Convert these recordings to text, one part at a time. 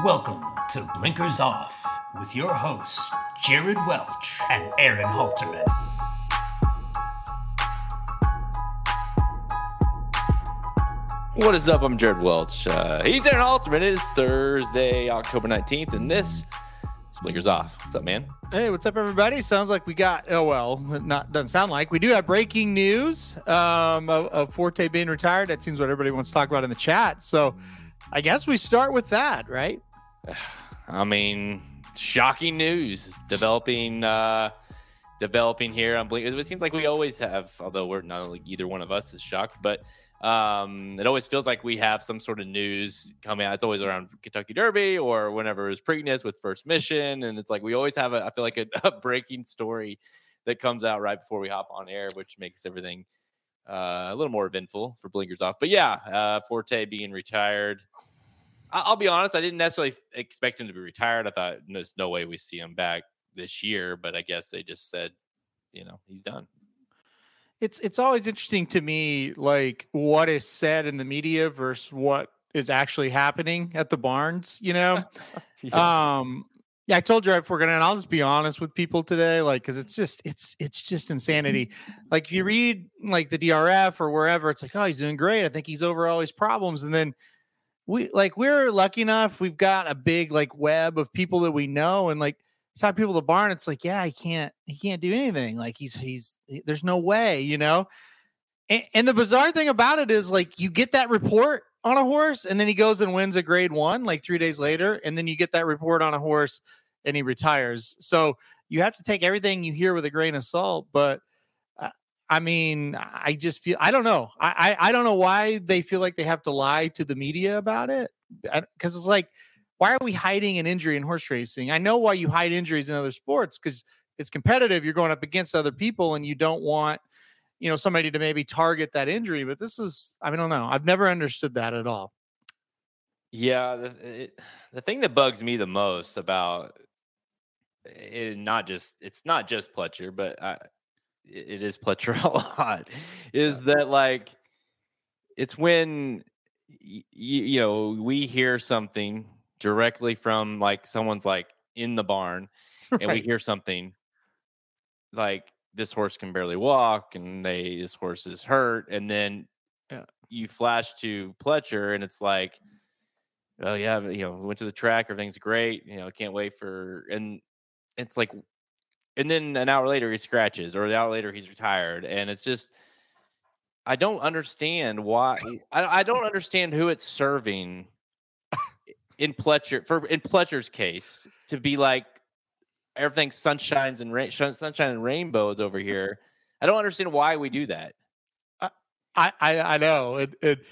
Welcome to Blinkers Off with your hosts, Jared Welch and Aaron Halterman. What is up? I'm Jared Welch. Uh, he's Aaron Halterman. It is Thursday, October 19th, and this is Blinkers Off. What's up, man? Hey, what's up, everybody? Sounds like we got oh well, not doesn't sound like we do have breaking news um, of, of Forte being retired. That seems what everybody wants to talk about in the chat. So, I guess we start with that, right? I mean, shocking news developing uh developing here on Blink. It seems like we always have, although we're not like either one of us is shocked, but um it always feels like we have some sort of news coming out. It's always around Kentucky Derby or whenever it's Preakness with first mission. And it's like we always have a I feel like a, a breaking story that comes out right before we hop on air, which makes everything uh, a little more eventful for blinkers off. But yeah, uh, Forte being retired. I'll be honest, I didn't necessarily expect him to be retired. I thought there's no way we see him back this year, but I guess they just said, you know, he's done. It's it's always interesting to me, like what is said in the media versus what is actually happening at the barns. You know, um, yeah, I told you right before going, and I'll just be honest with people today, like, because it's just it's it's just insanity. like if you read like the DRF or wherever, it's like, oh, he's doing great. I think he's over all these problems, and then we like we're lucky enough we've got a big like web of people that we know, and like talk to people at the barn, it's like, yeah, he can't he can't do anything. Like he's he's there's no way, you know. And, and the bizarre thing about it is like you get that report on a horse and then he goes and wins a grade one like three days later and then you get that report on a horse and he retires so you have to take everything you hear with a grain of salt but i mean i just feel i don't know. I, I i don't know why they feel like they have to lie to the media about it uh, because it's like why are we hiding an injury in horse racing? I know why you hide injuries in other sports because it's competitive. You're going up against other people and you don't want you know somebody to maybe target that injury but this is i mean, I don't know. I've never understood that at all. Yeah, the, it, the thing that bugs me the most about it, not just it's not just Pletcher, but I, it is Pletcher a lot, is that like it's when y- you know we hear something directly from like someone's like in the barn, and we hear something like this horse can barely walk, and they this horse is hurt, and then Yeah. you flash to Pletcher, and it's like oh yeah, you know, we went to the track, everything's great, you know, can't wait for and it's like and then an hour later he scratches or an hour later he's retired and it's just I don't understand why I, I don't understand who it's serving in Pletcher for in Pletcher's case to be like everything sunshines and rain, sunshine and rainbows over here. I don't understand why we do that. I, I I know it, it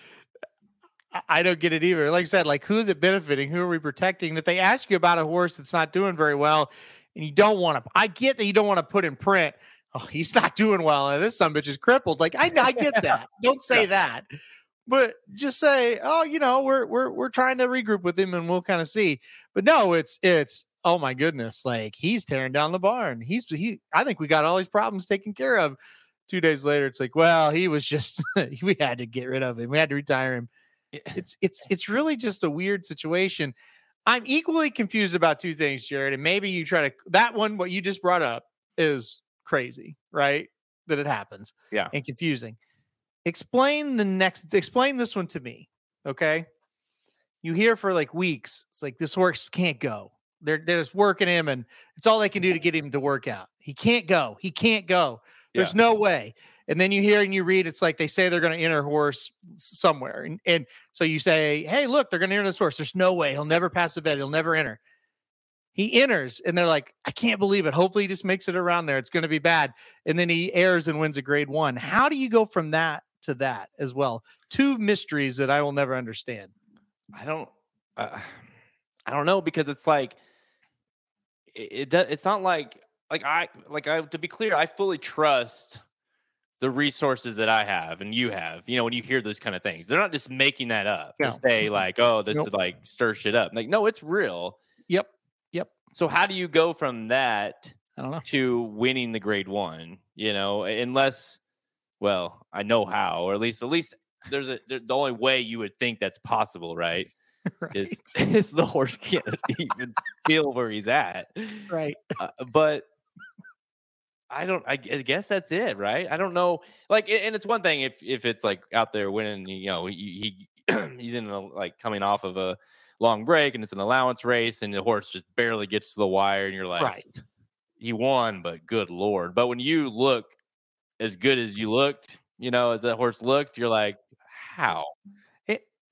I- don't get it either. Like I said, like who's it benefiting? Who are we protecting? If they ask you about a horse that's not doing very well, and you don't want to, I get that you don't want to put in print. Oh, he's not doing well. This son bitch is crippled. Like I, I get that. Don't say that, but just say, oh, you know, we're we're we're trying to regroup with him, and we'll kind of see. But no, it's it's oh my goodness, like he's tearing down the barn. He's he. I think we got all these problems taken care of. Two days later, it's like, well, he was just we had to get rid of him. We had to retire him. It's it's it's really just a weird situation. I'm equally confused about two things, Jared. And maybe you try to that one, what you just brought up is crazy, right? That it happens. Yeah. And confusing. Explain the next explain this one to me. Okay. You hear for like weeks, it's like this horse can't go. They're they're just working him, and it's all they can do to get him to work out. He can't go. He can't go. There's no way. And then you hear and you read, it's like they say they're going to enter horse somewhere. And, and so you say, hey, look, they're going to enter this horse. There's no way. He'll never pass the vet. He'll never enter. He enters and they're like, I can't believe it. Hopefully he just makes it around there. It's going to be bad. And then he airs and wins a grade one. How do you go from that to that as well? Two mysteries that I will never understand. I don't uh, I don't know because it's like it, it does it's not like like I like I to be clear I fully trust the resources that I have and you have you know when you hear those kind of things they're not just making that up No. to say like oh this Nope. is like stir shit up like no it's real Yep. Yep. so how do you go from that I don't know. to winning the grade one you know unless well I know how or at least at least there's a there, the only way you would think that's possible right right. is is the horse can't even feel where he's at. right. Uh, but I don't. I, guess that's it, right? I don't know. Like, and it's one thing if if it's like out there winning. You know, he, he he's in a, like coming off of a long break, and it's an allowance race, and the horse just barely gets to the wire, and you're like, right. he won, but good lord. But when you look as good as you looked, you know, as that horse looked, you're like, how?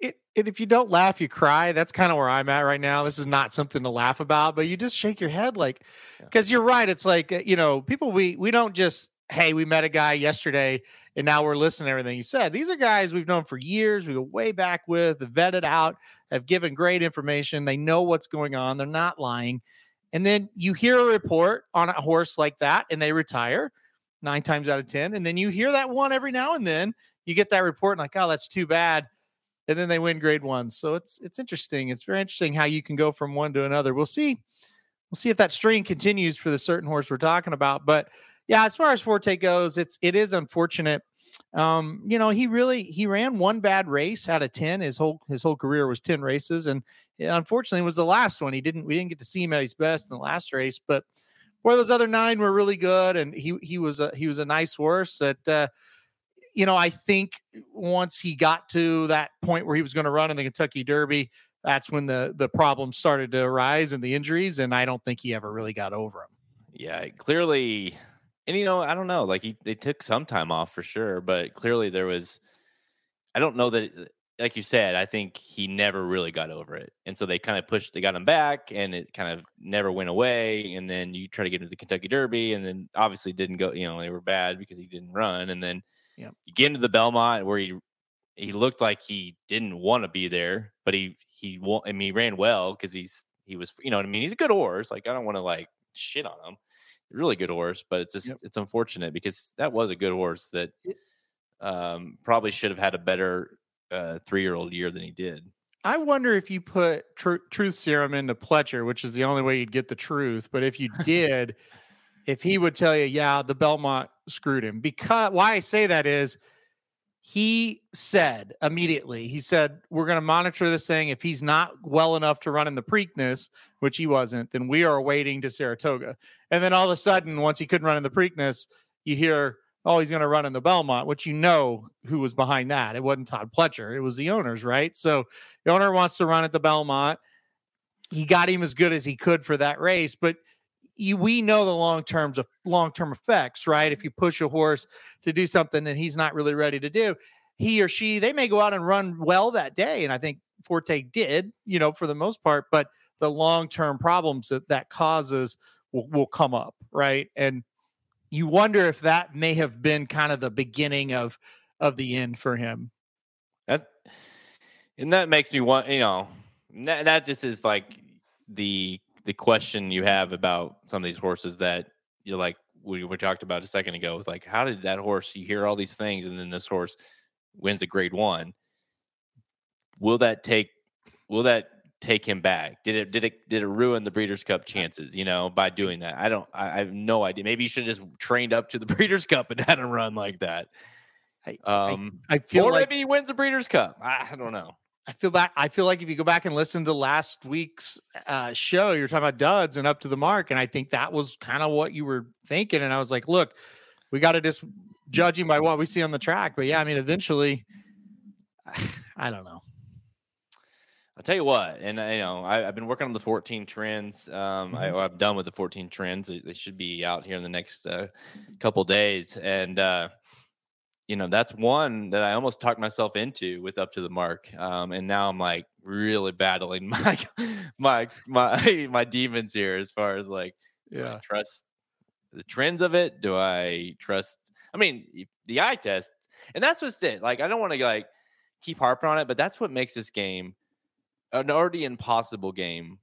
It, it, and if you don't laugh, you cry. That's kind of where I'm at right now. This is not something to laugh about, but you just shake your head like, Yeah. because you're right. It's like, uh, you know, people, we, we don't just, hey, we met a guy yesterday and now we're listening to everything he said. These are guys we've known for years. We go way back with, vetted out, have given great information. They know what's going on. They're not lying. And then you hear a report on a horse like that and they retire nine times out of 10. And then you hear that one every now and then. You get that report and like, oh, that's too bad. And then they win grade one. So it's it's interesting. It's very interesting how you can go from one to another. We'll see. We'll see if that string continues for the certain horse we're talking about. But yeah, as far as Forte goes, it's it is unfortunate. Um, you know, he really he ran one bad race out of 10. His whole his whole career was 10 races, and unfortunately was the last one. He didn't we didn't get to see him at his best in the last race, but boy, those other nine were really good, and he he was a he was a nice horse that uh you know, I think once he got to that point where he was going to run in the Kentucky Derby, that's when the the problems started to arise and the injuries, and I don't think he ever really got over them. Yeah, clearly, and you know, I don't know. Like he, they took some time off for sure, but clearly there was. I don't know that, like you said, I think he never really got over it, and so they kind of pushed. They got him back, and it kind of never went away. And then you try to get into the Kentucky Derby, and then obviously didn't go. You know, they were bad because he didn't run, and then Yep. you get into the Belmont where he he looked like he didn't want to be there, but he he wa- I mean he ran well because he's he was you know what I mean he's a good horse. Like I don't want to like shit on him. Really good horse, but it's just Yep. it's unfortunate because that was a good horse that um probably should have had a better uh three year old year than he did. I wonder if you put tr- truth serum into Pletcher, which is the only way you'd get the truth. But if you did, if he would tell you, yeah, the Belmont screwed him. Because why I say that is he said immediately, he said, We're going to monitor this thing. If he's not well enough to run in the Preakness, which he wasn't, then we are waiting to Saratoga. And then all of a sudden, once he couldn't run in the Preakness, you hear, Oh, he's going to run in the Belmont, which you know who was behind that. It wasn't Todd Pletcher, it was the owners, right? So the owner wants to run at the Belmont. He got him as good as he could for that race, but you, we know the long terms of long term effects, right? If mm-hmm. you push a horse to do something that he's not really ready to do, he or she they may go out and run well that day, and I think Forte did, you know, for the most part. But the long term problems that that causes will, will come up, right? And you wonder if that may have been kind of the beginning of of the end for him. That and that makes me want you know that, that just is like the the question you have about some of these horses that you're like we, we talked about a second ago with like how did that horse you hear all these things and then this horse wins a grade one. Will that take will that take him back? Did it did it did it ruin the breeders cup chances you know by doing that? I don't i, I have no idea. Maybe you should have just trained up to the breeders cup and had a run like that. I, I- um I feel or like maybe he wins the breeders cup. I, I don't know I feel back. I feel like if you go back and listen to last week's uh, show, you're talking about duds and up to the mark, and I think that was kind of what you were thinking. And I was like, look, we got to just judging by what we see on the track. But yeah, I mean, eventually, I don't know. I'll tell you what, and uh, you know, I, I've been working on the 14 trends. Um, I, Mhm. I'm done with the 14 trends. They, they should be out here in the next uh, couple days, and uh, you know, that's one that I almost talked myself into with up to the mark. Um, and now I'm like really battling my my my my demons here as far as like, do I trust the trends of it? Do I trust? I mean, the eye test, and that's what's it. Like, I don't want to like keep harping on it, but that's what makes this game an already impossible game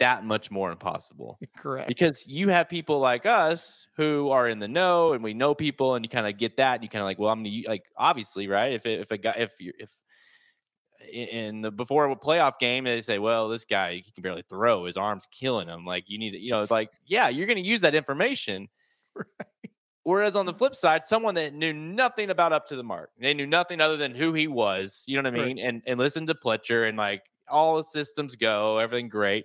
that much more impossible. Correct. because you have people like us who are in the know and we know people and you kind of get that and you kind of like well i'm gonna like obviously right? If it, if a guy if you if in- the before a playoff game they say well this guy he can barely throw. His arms killing him. Like you need to you know it's like yeah you're going to use that information whereas on the flip side someone that knew nothing about up to the mark. They knew nothing other than who he was you know what i Right. mean? And and listen to pletcher and like all the systems go, everything great.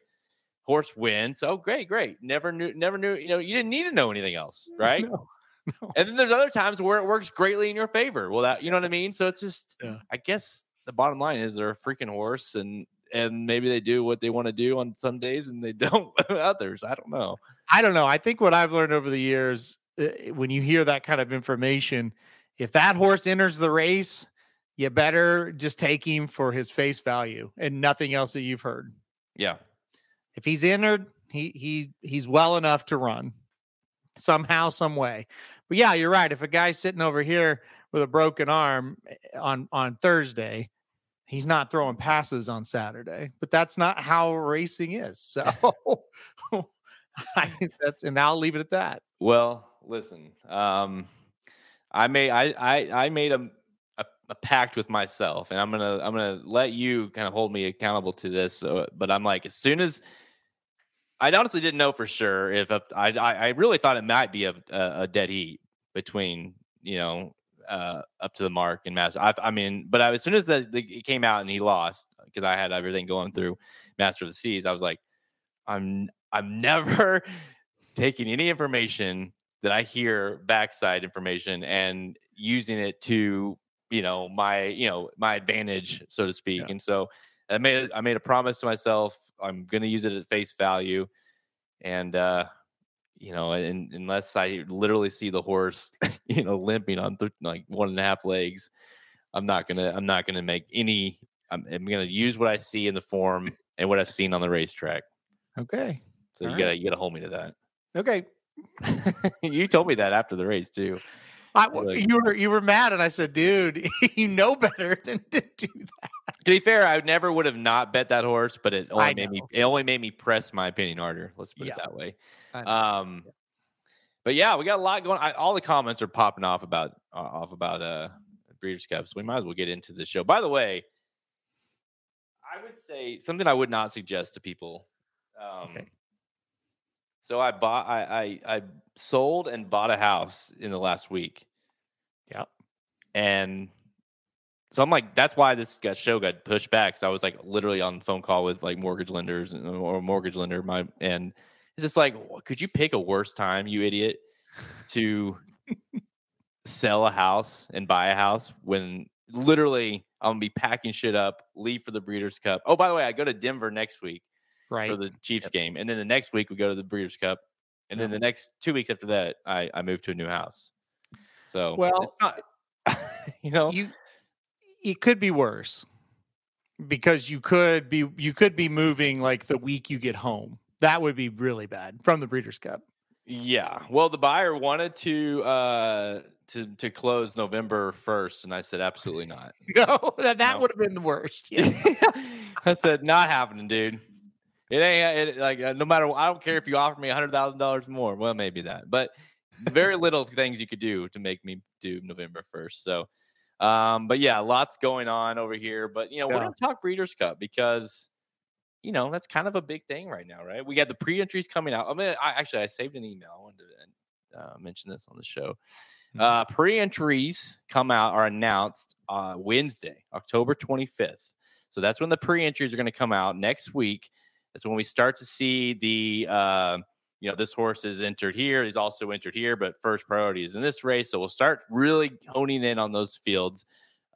Horse wins. Oh, great, great. Never knew, never knew, you know, you didn't need to know anything else, right? No, no. And then there's other times where it works greatly in your favor. Well, that you know what I mean? So it's just Yeah. I guess the bottom line is they're a freaking horse and and maybe they do what they want to do on some days and they don't others. I don't know. I don't know. I think what I've learned over the years, uh, when you hear that kind of information, if that horse enters the race, you better just take him for his face value and nothing else that you've heard. Yeah. If he's entered, he he he's well enough to run somehow, some way. But yeah, you're right. If a guy's sitting over here with a broken arm eh, on on Thursday, he's not throwing passes on Saturday. But that's not how racing is. So I, that's and I'll leave it at that. Well, listen. Um I made I I I made a a, a pact with myself and I'm gonna I'm gonna let you kind of hold me accountable to this. So, but I'm like, as soon as I honestly didn't know for sure if I, I I really thought it might be a, a, a dead heat between you know uh, up to the mark and master. I, I mean, but I, as soon as the, the it came out and he lost because I had everything going through Master of the Seas, I was like, I'm I'm never taking any information that I hear backside information and using it to you know my you know my advantage so to speak. Yeah. And so I made a, I made a promise to myself. I'm going to use it at face value, and uh, you know, and, unless I literally see the horse, you know, limping on th- like one and a half legs, I'm not gonna I'm not gonna make any. I'm, I'm gonna use what I see in the form and what I've seen on the racetrack. Okay. So you All gotta you gotta hold me to that. Okay. you told me that after the race too. I, Like- you were you were mad, and I said, "Dude, you know better than to do that." To be fair, I never would have not bet that horse, but it only made me it only made me press my opinion harder. Let's put Yeah. it that way. I know. Um, but yeah, we got a lot going. I, all the comments are popping off about uh, off about uh Breeders' Cups. We might as well get into the show. By the way, I would say something I would not suggest to people. Um, Okay. So I bought, I, I, I sold and bought a house in the last week. Yeah. And so I'm like, that's why this got, show got pushed back. Because I was like literally on the phone call with like mortgage lenders and- or mortgage lender. My and it's just like, could you pick a worse time, you idiot, to sell a house and buy a house when literally I'm gonna be packing shit up, leave for the Breeders' Cup. Oh, by the way, I go to Denver next week right. for the Chiefs game, and then the next week we go to the Breeders' Cup, and then the next two weeks after that, I I move to a new house. So Well, it's not, you know, you it could be worse because you could be you could be moving like the week you get home. That would be really bad from the Breeders' Cup. Yeah. Well, the buyer wanted to uh to to close November first, and I said absolutely not. No, that that No. would have been the worst. Yeah. I said not happening, dude. It ain't it, like uh, no matter. I don't care if you offer me a hundred thousand dollars more. Well, maybe that, but very little things you could do to make me do November first. So, um, but yeah, lots going on over here. But you know, we're Yeah. gonna talk Breeders' Cup because you know that's kind of a big thing right now, right? We got the pre-entries coming out. I mean, I actually I saved an email. I wanted to uh, mention this on the show. Mhm. Uh, pre-entries come out are announced uh, Wednesday, October 25th. So that's when the pre-entries are going to come out next week. That's when we start to see the uh, you know this horse is entered here. He's also entered here, but first priority is in this race. So we'll start really honing in on those fields.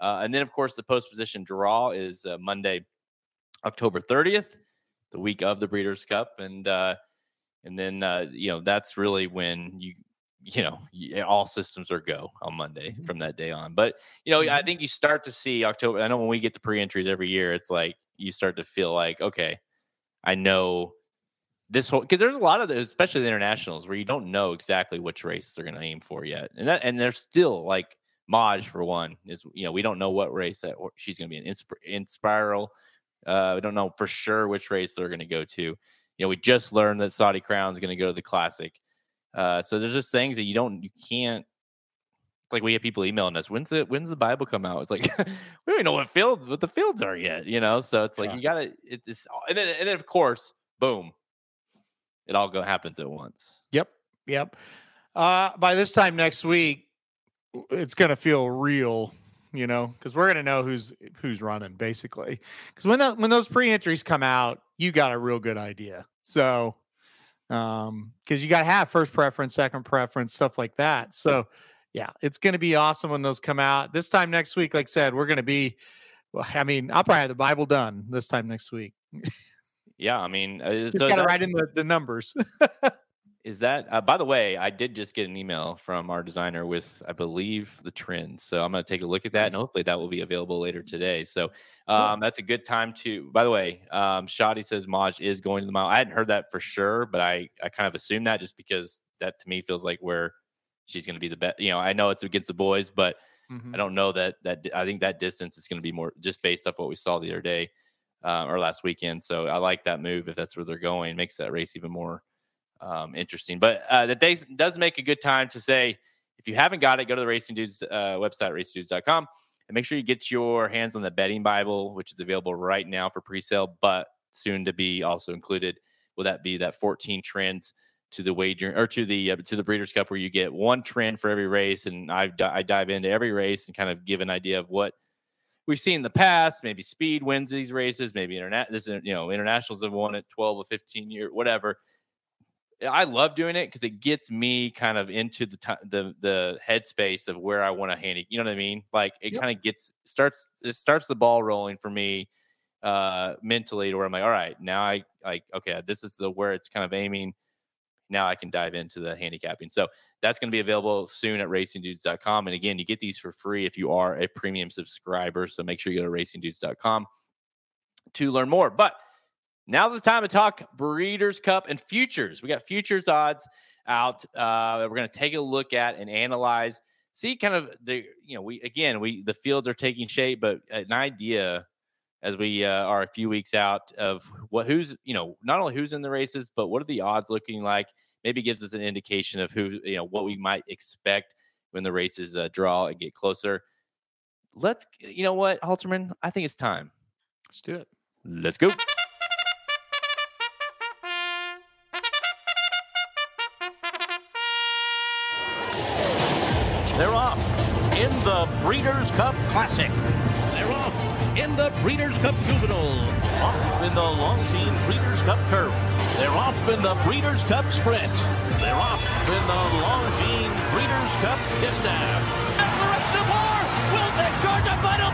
Uh, and then, of course, the post position draw is uh, Monday, October 30th, the week of the Breeders' Cup, and uh, and then uh, you know that's really when you you know all systems are go on Monday Mhm. from that day on. But you know, I Mhm. think you start to see October. I know when we get the pre-entries every year, it's like you start to feel like okay, I know this whole because there's a lot of those, especially the internationals, where you don't know exactly which races they're going to aim for yet, and that and there's still like Maj for one is you know we don't know what race that she's going to be in Inspiral. Uh, we don't know for sure which race they're going to go to. You know, we just learned that Saudi Crown is going to go to the Classic. Uh, so there's just things that you don't, you can't. It's like we have people emailing us. When's it? When's the Bible come out? It's like we don't even know what field, what the fields are yet. You know, so it's like Yeah. you gotta. It, it's and then and then of course, boom, it all go happens at once. Yep. Yep. Uh, by this time next week, it's going to feel real you know, because we're gonna know who's who's running basically. Because when that when those pre-entries come out, you got a real good idea. So, um, because you got to have first preference, second preference, stuff like that. So, yeah, it's gonna be awesome when those come out. This time next week, like I said, we're gonna be. Well, I mean, I'll probably have the Bible done this time next week. Yeah, I mean, so got to write in the, the numbers. Is that uh, by the way? I did just get an email from our designer with, I believe, the trends. So I'm going to take a look at that, and hopefully that will be available later today. So um, that's a good time to. By the way, um, Shoddy says Maj is going to the mile. I hadn't heard that for sure, but I I kind of assumed that just because that to me feels like where she's going to be the best. You know, I know it's against the boys, but Mhm. I don't know that that I think that distance is going to be more just based off what we saw the other day uh, or last weekend. So I like that move if that's where they're going. Makes that race even more um, interesting. But uh, that day does make a good time to say if you haven't got it, go to the Racing Dudes uh, website, racingdudes.com, and make sure you get your hands on the betting Bible, which is available right now for pre-sale, but soon to be also included. Will that be that 14 trends? To the wager or to the uh, to the Breeders' Cup, where you get one trend for every race, and I I dive into every race and kind of give an idea of what we've seen in the past. Maybe speed wins these races. Maybe internet this you know internationals have won it 12 or 15 year whatever. I love doing it because it gets me kind of into the ti the the headspace of where I want to handy. You know what I mean? Like it Yep. kind of gets starts it starts the ball rolling for me uh mentally to where I'm like, all right, now I like okay, this is the where it's kind of aiming. Now I can dive into the handicapping. So that's going to be available soon at racingdudes.com. And again, you get these for free if you are a premium subscriber. So make sure you go to racingdudes.com to learn more. But now's the time to talk Breeders' Cup and futures. We got futures odds out. Uh, that we're going to take a look at and analyze, see kind of the, you know, we, again, we, the fields are taking shape, but an idea as we uh, are a few weeks out of what, who's, you know, not only who's in the races, but what are the odds looking like? Maybe gives us an indication of who, you know, what we might expect when the races uh, draw and get closer. Let's, you know what, Halterman, I think it's time. Let's do it. Let's go. They're off in the Breeders' Cup Classic. In the Breeders' Cup Juvenile. Off in the Longines Breeders' Cup Turf. They're off in the Breeders' Cup Sprint. They're off in the Longines Breeders' Cup Distaff. Direction of war will take charge of Vital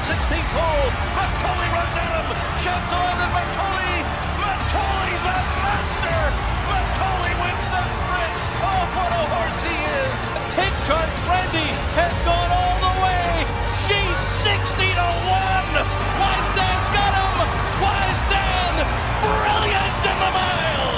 Shancelot for 16th hole. Mitole runs at him. Shancelot and Mitole. Mitole's a monster. Mitole wins the sprint. Oh, what a horse he is. Take charge Brandy has gone all the way. She's 60 to 1. Wise Dan's got him. Wise Dan, brilliant in the mile.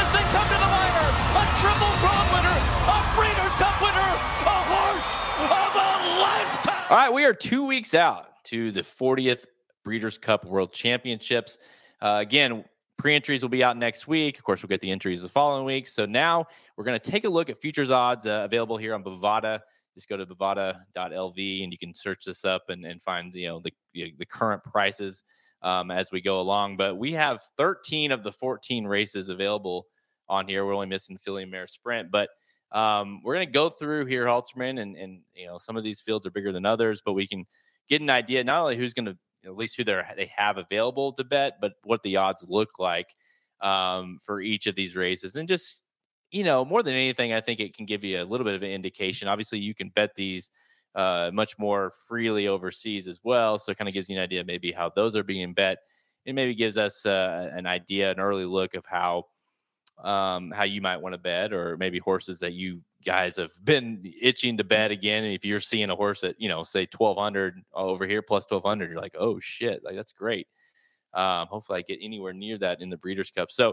As they come to the wire, a triple crown winner, a Breeders' Cup winner, a horse of a lifetime. All right, we are two weeks out to the 40th Breeders' Cup World Championships. Uh, again, pre entries will be out next week. Of course, we'll get the entries the following week. So now we're going to take a look at futures odds uh, available here on Bovada. Just go to bovada.lv and you can search this up and, and find you know the the current prices um, as we go along. But we have 13 of the 14 races available on here. We're only missing the Filly Mare Sprint, but um, we're going to go through here, Halterman, and and you know some of these fields are bigger than others, but we can get an idea not only who's going to at least who they have available to bet, but what the odds look like um, for each of these races, and just you know more than anything, I think it can give you a little bit of an indication. Obviously, you can bet these uh, much more freely overseas as well, so it kind of gives you an idea maybe how those are being bet. It maybe gives us uh, an idea, an early look of how um, how you might want to bet, or maybe horses that you guys have been itching to bet again. And if you're seeing a horse at, you know, say 1200 over here plus 1200, you're like, oh shit, like that's great. Um, hopefully I get anywhere near that in the Breeders' Cup. So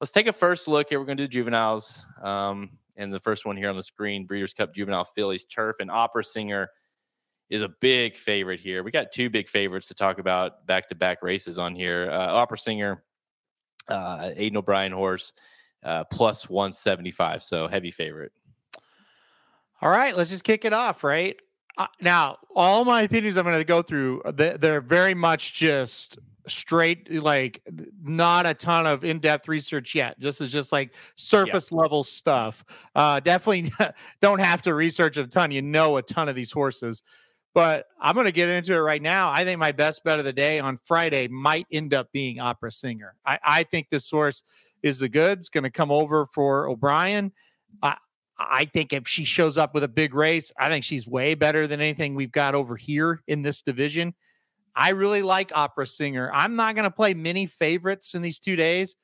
let's take a first look here. We're going to do juveniles. Um, and the first one here on the screen Breeders' Cup Juvenile Fillies Turf and Opera Singer is a big favorite here. We got two big favorites to talk about back to back races on here. Uh, opera singer, uh, Aidan O'Brien horse, uh, plus 175. So heavy favorite. All right, let's just kick it off, right? Uh, now, all my opinions I'm going to go through, uh, they, they're very much just straight, like not a ton of in depth research yet. This is just like surface yeah. level stuff. Uh, definitely don't have to research a ton. You know a ton of these horses. But I'm going to get into it right now. I think my best bet of the day on Friday might end up being Opera Singer. I, I think this horse is the goods, going to come over for O'Brien. I, I think if she shows up with a big race, I think she's way better than anything we've got over here in this division. I really like Opera Singer. I'm not going to play many favorites in these two days.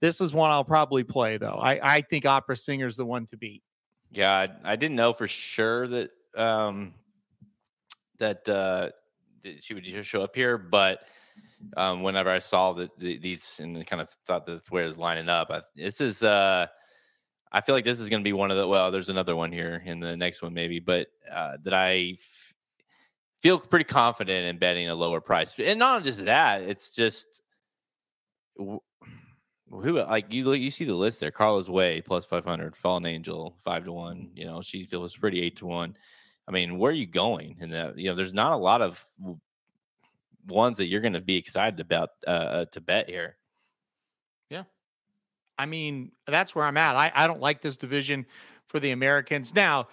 This is one I'll probably play, though. I, I think Opera Singer is the one to beat. Yeah, I, I didn't know for sure that um, that uh, she would just show up here, but um, whenever I saw that the, these and kind of thought that's where it's lining up, I, this is uh, I feel like this is going to be one of the well, there's another one here in the next one maybe, but uh, that I f- feel pretty confident in betting a lower price, and not just that, it's just. Who like you? You see the list there. Carla's Way plus five hundred. Fallen Angel five to one. You know she feels pretty eight to one. I mean, where are you going? And that you know, there's not a lot of ones that you're going to be excited about uh, uh, to bet here. I mean, that's where I'm at. I I don't like this division for the Americans now.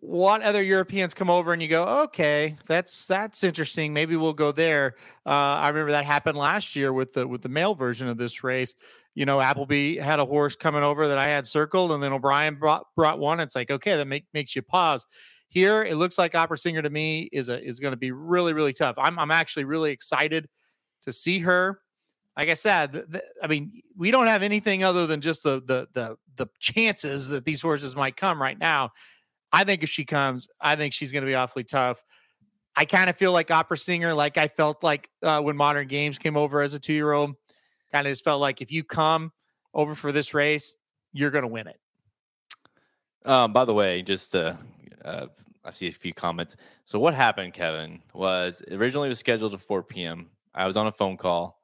What other Europeans come over and you go, okay, that's that's interesting. Maybe we'll go there. Uh, I remember that happened last year with the with the male version of this race. You know, Appleby had a horse coming over that I had circled, and then O'Brien brought brought one. It's like, okay, that make, makes you pause. Here, it looks like Opera Singer to me is a is going to be really really tough. I'm I'm actually really excited to see her. Like I said, th- th- I mean, we don't have anything other than just the the the the chances that these horses might come right now. I think if she comes, I think she's going to be awfully tough. I kind of feel like Opera Singer, like I felt like uh, when Modern Games came over as a two year old. Kind of just felt like if you come over for this race, you're going to win it. Um, by the way, just uh, uh, I see a few comments. So what happened, Kevin, was originally it was scheduled at 4 p.m. I was on a phone call.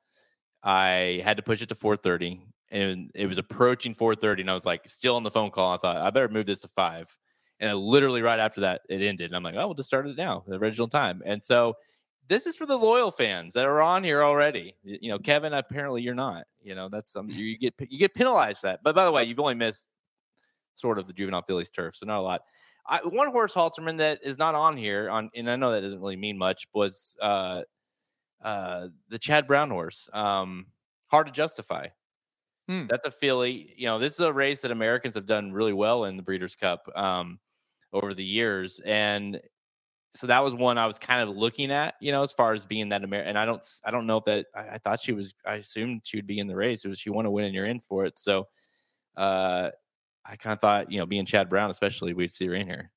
I had to push it to 4:30, and it was approaching 4:30, and I was like, still on the phone call. I thought I better move this to five. And I literally right after that, it ended. And I'm like, oh, we'll just start it now, the original time. And so this is for the loyal fans that are on here already. You know, Kevin, apparently you're not. You know, that's something you get you get penalized for that. But by the way, you've only missed sort of the juvenile fillies turf, so not a lot. I, one horse Halterman that is not on here on, and I know that doesn't really mean much, was uh, uh, the Chad Brown horse. Um, hard to justify. Hmm. That's a filly. You know, this is a race that Americans have done really well in the Breeders' Cup um, over the years, and so that was one I was kind of looking at. You know, as far as being that American, and I don't, I don't know if that. I, I, thought she was. I assumed she would be in the race. It was she want to win, and you're in for it. So, uh, I kind of thought, you know, being Chad Brown, especially, we'd see her in here.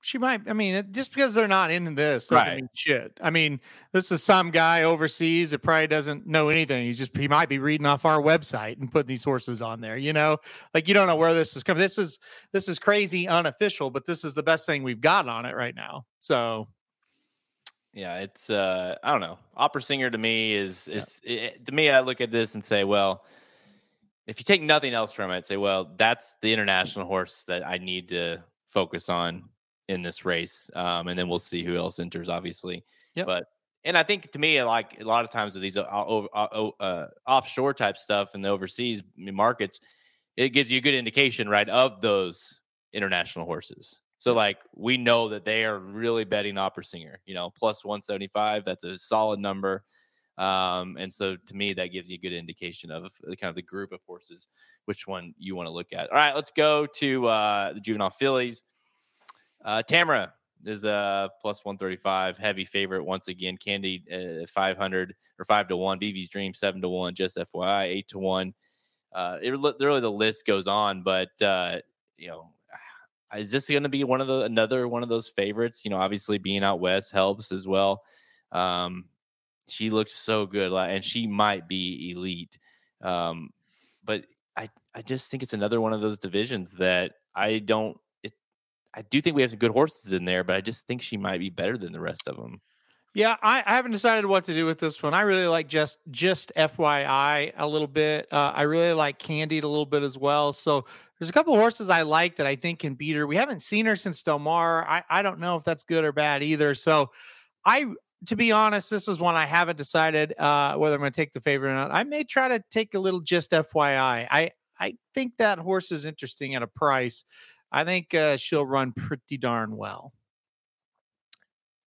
She might. I mean, just because they're not in this doesn't right. mean shit. I mean, this is some guy overseas that probably doesn't know anything. He's just he might be reading off our website and putting these horses on there. You know, like you don't know where this is coming. This is this is crazy unofficial, but this is the best thing we've got on it right now. So yeah, it's uh I don't know. Opera singer to me is is yeah. it, to me I look at this and say, well, if you take nothing else from it, say, well, that's the international horse that I need to focus on in this race. Um, and then we'll see who else enters, obviously. Yeah. But and I think to me, like a lot of times with these uh, uh, uh, uh, offshore type stuff in the overseas markets, it gives you a good indication, right, of those international horses. So like we know that they are really betting Opera Singer, you know, plus 175. That's a solid number. Um, and so to me, that gives you a good indication of kind of the group of horses, which one you want to look at. All right, let's go to uh, the juvenile fillies. Uh, Tamara is a plus 135, heavy favorite once again. Candied uh, 500 or 5 to 1. BV's Dream 7 to 1. Just FYI, 8 to 1. Uh, it really the list goes on, but uh, you know, is this going to be one of the another one of those favorites? You know, obviously being out west helps as well. Um, she looks so good, and she might be elite. Um, but I, I just think it's another one of those divisions that I don't. I do think we have some good horses in there, but I just think she might be better than the rest of them. Yeah, I, I haven't decided what to do with this one. I really like just just FYI a little bit. Uh, I really like Candied a little bit as well. So there's a couple of horses I like that I think can beat her. We haven't seen her since Del Mar. I, I don't know if that's good or bad either. So I to be honest, this is one I haven't decided uh, whether I'm going to take the favorite or not. I may try to take a little just FYI. I I think that horse is interesting at a price. I think uh, she'll run pretty darn well.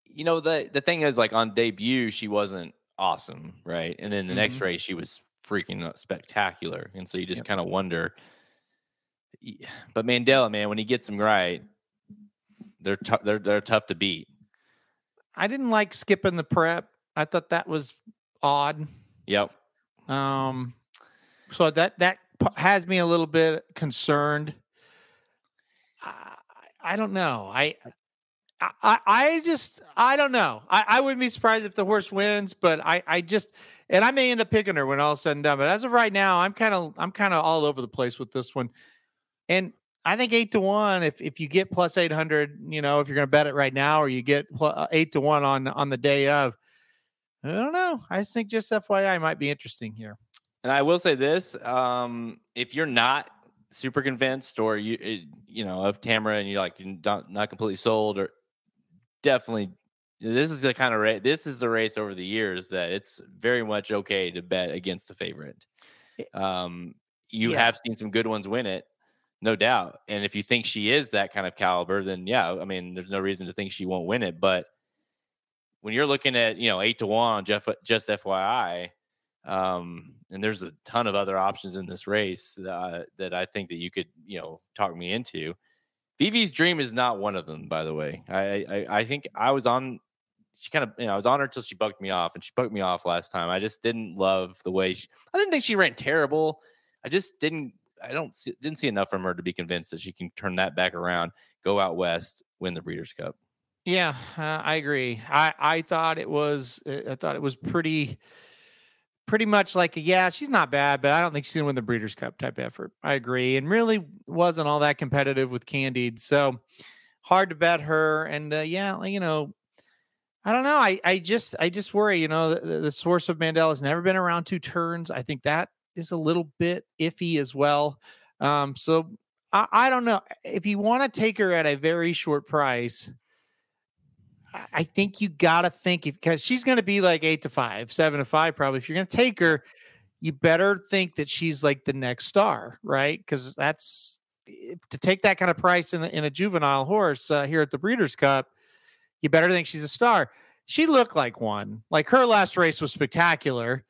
You know the the thing is like on debut she wasn't awesome, right? And then the next Mhm. race she was freaking uh, spectacular, and so you just Yep. kind of wonder. But Mandella, man, when he gets them right, they're tou- they're they're tough to beat. I didn't like skipping the prep. I thought that was odd. Yep. Um, so that that has me a little bit concerned. I, don't know. I, I- I I just I don't know. I, I wouldn't be surprised if the horse wins, but I I just and I may end up picking her when all said and done. But as of right now, I'm kind of I'm kind of all over the place with this one, and I think eight to one. If if you get plus eight hundred, you know, if you're going to bet it right now, or you get uh, eight to one on on the day of. I don't know. I think just FYI might be interesting here. And I will say this: um, if you're not super convinced, or you it, you know of Tamara, and you're like you're not not completely sold, or definitely this is the kind of race. This is the race over the years that it's very much okay to bet against the favorite. Um, you Yeah. have seen some good ones win it, no doubt. And if you think she is that kind of caliber, then yeah, I mean, there's no reason to think she won't win it. But when you're looking at you know eight to one, Jeff, just FYI, um, and there's a ton of other options in this race uh, that I think that you could you know talk me into. Vivi's dream is not one of them, by the way. I I, I think I was on. She kind of, you know, I was on her until she bucked me off, and she bucked me off last time. I just didn't love the way she. I didn't think she ran terrible. I just didn't. I don't see, didn't see enough from her to be convinced that she can turn that back around, go out west, win the Breeders' Cup. Yeah, uh, I agree. I I thought it was uh, I thought it was pretty pretty much like yeah, she's not bad, but I don't think she's gonna win the Breeders' Cup type effort. I agree, and really wasn't all that competitive with Candied, so hard to bet her. And uh, yeah, you know, I don't know. I I just I just worry. You know, the, the- source of Mandella has never been around two turns. I think that is a little bit iffy as well. Um, so I, I don't know if you want to take her at a very short price. I- think you got to think because she's going to be like eight to five, seven to five, probably. If you're going to take her, you better think that she's like the next star, right? Because that's to take that kind of price in, the, in a juvenile horse uh, here at the Breeders' Cup. You better think she's a star. She looked like one. Like her last race was spectacular.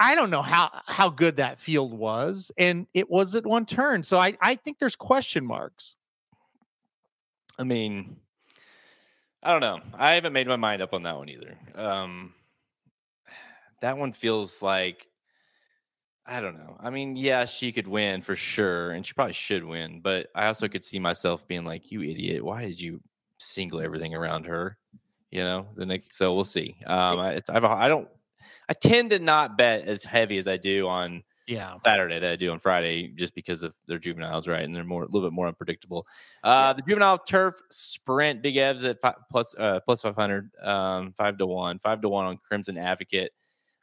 I don't know how how good that field was, and it was at one turn. So I I think there's question marks. I mean, I don't know. I haven't made my mind up on that one either. Um, that one feels like I don't know. I mean, yeah, she could win for sure, and she probably should win. But I also could see myself being like, "You idiot! Why did you single everything around her?" You know. The next, so we'll see. Um, I, I've, I don't. I tend to not bet as heavy as I do on Yeah. Saturday that I do on Friday, just because of their juveniles, right? And they're more a little bit more unpredictable. Uh, The juvenile turf sprint, Big Evs at fi- plus uh, plus five hundred, um, five to one, five to one on Crimson Advocate,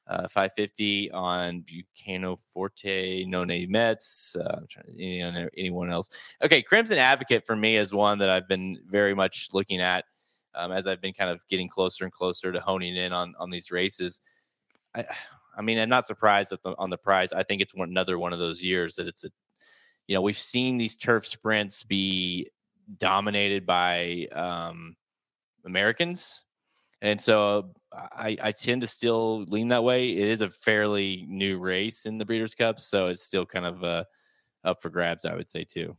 uh, five fifty on Bucanero Fuerte, None Mets, uh, I'm trying to, anyone, anyone else. Okay, Crimson Advocate for me is one that I've been very much looking at um, as I've been kind of getting closer and closer to honing in on on these races. I, I mean, I'm not surprised at the, on the prize. I think it's one, another one of those years that it's a, you know, we've seen these turf sprints be dominated by um, Americans, and so I, I tend to still lean that way. It is a fairly new race in the Breeders' Cup, so it's still kind of uh, up for grabs, I would say too.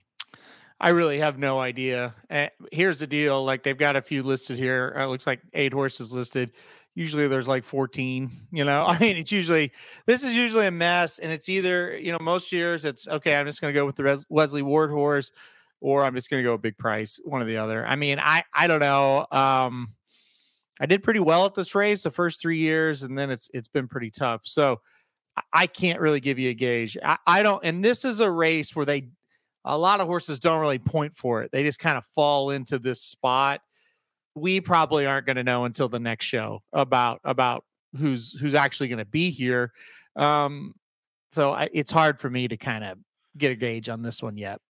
I really have no idea. Uh, here's the deal: like they've got a few listed here. Uh, It looks like eight horses listed. Usually there's like 14. You know, I mean, it's usually this is usually a mess, and it's either you know most years it's okay. I'm just going to go with the Res- Wesley Ward horse, or I'm just going to go a big price, one or the other. I mean, I I don't know. Um, I did pretty well at this race the first three years, and then it's it's been pretty tough. So I- can't really give you a gauge. I, I don't, and this is a race where they a lot of horses don't really point for it. They just kind of fall into this spot. We probably aren't going to know until the next show about about who's who's actually going to be here. Um, so I, it's hard for me to kind of get a gauge on this one yet.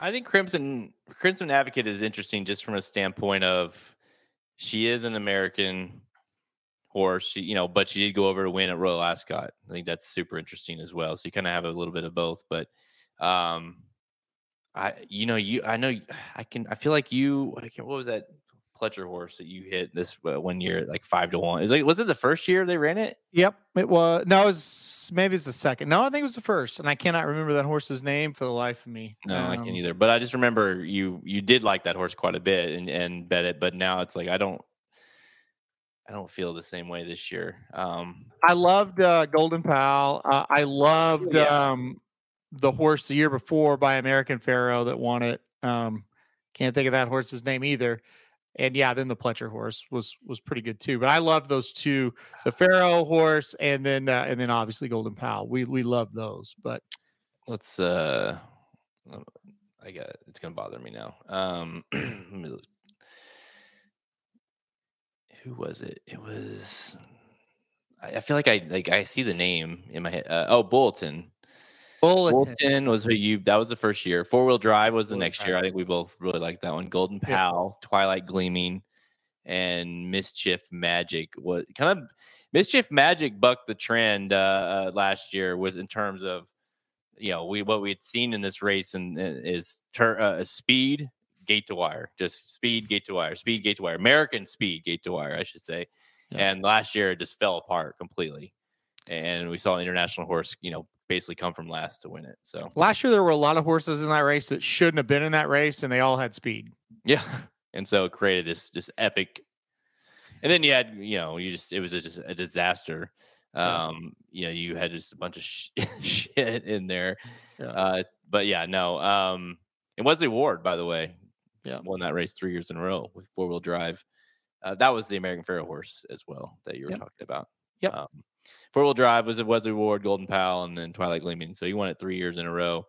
I think Crimson Crimson Advocate is interesting just from a standpoint of she is an American horse, you know, but she did go over to win at Royal Ascot. I think that's super interesting as well. So you kind of have a little bit of both, but um I you know you I know I can I feel like you I can, what was that Pletcher horse that you hit this uh, one year like five to one. Is like was it the first year they ran it? Yep, it was. No, it was maybe it's the second. No, I think it was the first, and I cannot remember that horse's name for the life of me. No, um, I can't either. But I just remember you you did like that horse quite a bit and and bet it. But now it's like I don't I don't feel the same way this year. Um, I loved uh, Golden Pal. Uh, I loved yeah. um, the horse the year before by American Pharoah that won it. Um, can't think of that horse's name either and yeah, then the Pletcher horse was was pretty good too. But I loved those two, the Pharoah horse, and then uh, and then obviously Golden Pal. We we love those. But let's uh, I got it's gonna bother me now. Um, who was it? It was. I, I feel like I like I see the name in my head. Uh, oh, Bulletin. Bulletin. Bulletin was who you that was the first year. Four wheel drive was the next year. I think we both really liked that one. Golden Pal, yeah. Twilight Gleaming, and Mischief Magic. What kind of Mischief Magic bucked the trend uh, uh, last year was in terms of you know we what we had seen in this race and is ter- uh, speed gate to wire, just speed gate to wire, speed gate to wire, American speed gate to wire, I should say. Yeah. And last year it just fell apart completely. And we saw an international horse, you know, basically come from last to win it. So last year there were a lot of horses in that race that shouldn't have been in that race, and they all had speed. Yeah, and so it created this this epic. And then you had, you know, you just it was just a disaster. Um, you know, you had just a bunch of sh- shit in there. Yeah. Uh, but yeah, no. Um, it was the award, by the way. Yeah, won that race three years in a row with four wheel drive. Uh, that was the American Pharoah horse as well that you were yep. talking about. Yep. Um, Four wheel drive was it Wesley Ward, Golden Pal and then Twilight Gleaming. So he won it three years in a row.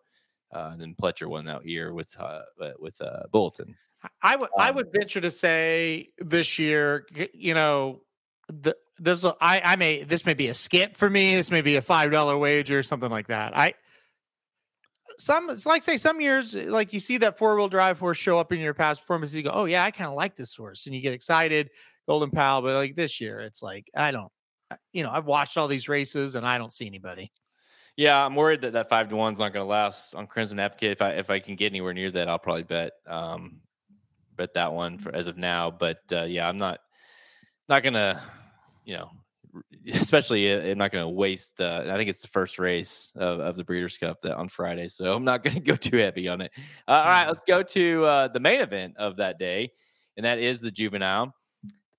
Uh, and then Pletcher won that year with uh, with uh, Bulletin. I would um, I would venture to say this year, you know, the this I I may this may be a skip for me. This may be a five dollar wager, something like that. I some it's like say some years like you see that four wheel drive horse show up in your past performance, you go, oh yeah, I kind of like this horse, and you get excited, Golden Pal. But like this year, it's like I don't you know, I've watched all these races and I don't see anybody. Yeah, I'm worried that that five to one's not going to last on Crimson Advocate. If I if I can get anywhere near that, I'll probably bet um bet that one for as of now. But uh, yeah, I'm not not gonna, you know, especially uh, I'm not gonna waste. Uh, I think it's the first race of, of the Breeders' Cup that on Friday, so I'm not gonna go too heavy on it. Uh, all right, let's go to uh, the main event of that day, and that is the Juvenile.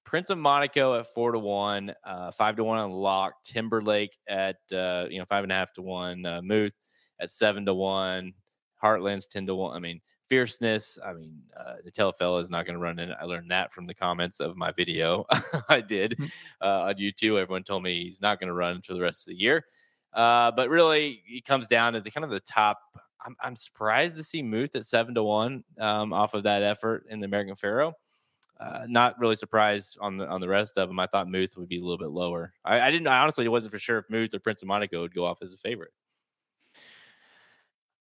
Prince of Monaco at four to one, uh, five to one on lock. Timberlake at uh, you know five and a half to one. Uh, Muth at seven to one. Heartland's ten to one. I mean, fierceness. I mean, uh, the Telefella is not going to run in. I learned that from the comments of my video I did mm-hmm. uh, on YouTube. Everyone told me he's not going to run for the rest of the year. Uh, but really, it comes down to the kind of the top. I'm, I'm surprised to see Muth at seven to one um, off of that effort in the American Pharoah uh, not really surprised on the on the rest of them. I thought Muth would be a little bit lower. I, I didn't. I honestly wasn't for sure if Muth or Prince of Monaco would go off as a favorite.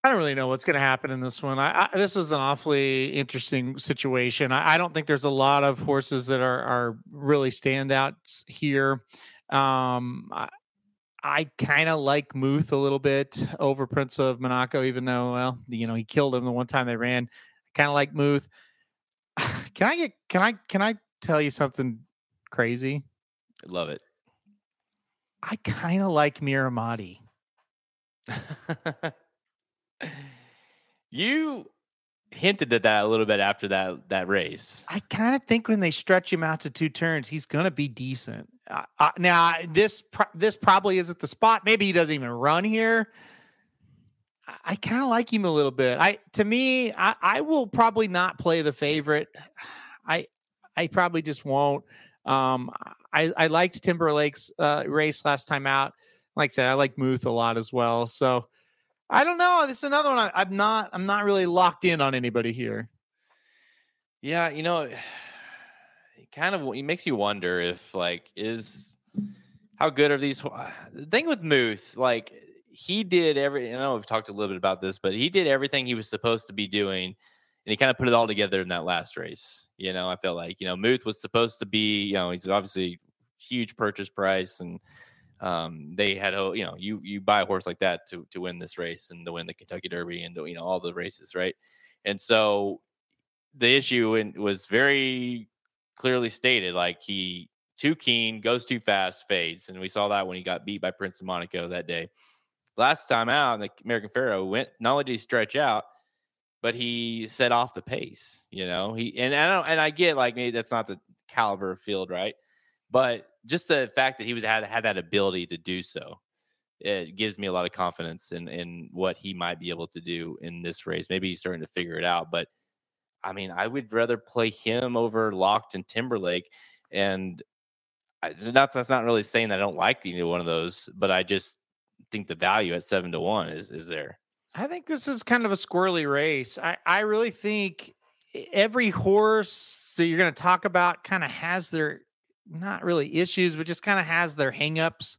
I don't really know what's going to happen in this one. I, I, this is an awfully interesting situation. I, I, don't think there's a lot of horses that are are really standouts here. Um, I, I kind of like Muth a little bit over Prince of Monaco, even though well, you know, he killed him the one time they ran. I kind of like Muth. Can I get can I can I tell you something crazy? I love it. I kind of like Miramati. you hinted at that a little bit after that that race. I kind of think when they stretch him out to two turns, he's going to be decent. Uh, uh, now this this probably isn't the spot. Maybe he doesn't even run here. I kind of like him a little bit. I to me, I, I will probably not play the favorite. I I probably just won't. Um, I I liked Timberlake's uh, race last time out. Like I said, I like Muth a lot as well. So I don't know. This is another one. I, I'm not. I'm not really locked in on anybody here. Yeah, you know, it kind of it makes you wonder if like is how good are these? The thing with Muth, like he did every. I know we've talked a little bit about this, but he did everything he was supposed to be doing, and he kind of put it all together in that last race. You know, I feel like you know Muth was supposed to be. You know, he's obviously huge purchase price and um, they had a you know you you buy a horse like that to to win this race and to win the Kentucky Derby and to, you know all the races right and so the issue in, was very clearly stated like he too keen goes too fast fades and we saw that when he got beat by Prince of Monaco that day last time out the American Pharoah went not only did he stretch out but he set off the pace you know he and I don't and I get like maybe that's not the caliber of field right but just the fact that he was had had that ability to do so, it gives me a lot of confidence in in what he might be able to do in this race. Maybe he's starting to figure it out, but I mean, I would rather play him over Locked and Timberlake, and that's that's not really saying that I don't like either one of those, but I just think the value at seven to one is is there. I think this is kind of a squirrely race. I I really think every horse that you're going to talk about kind of has their not really issues, but just kind of has their hangups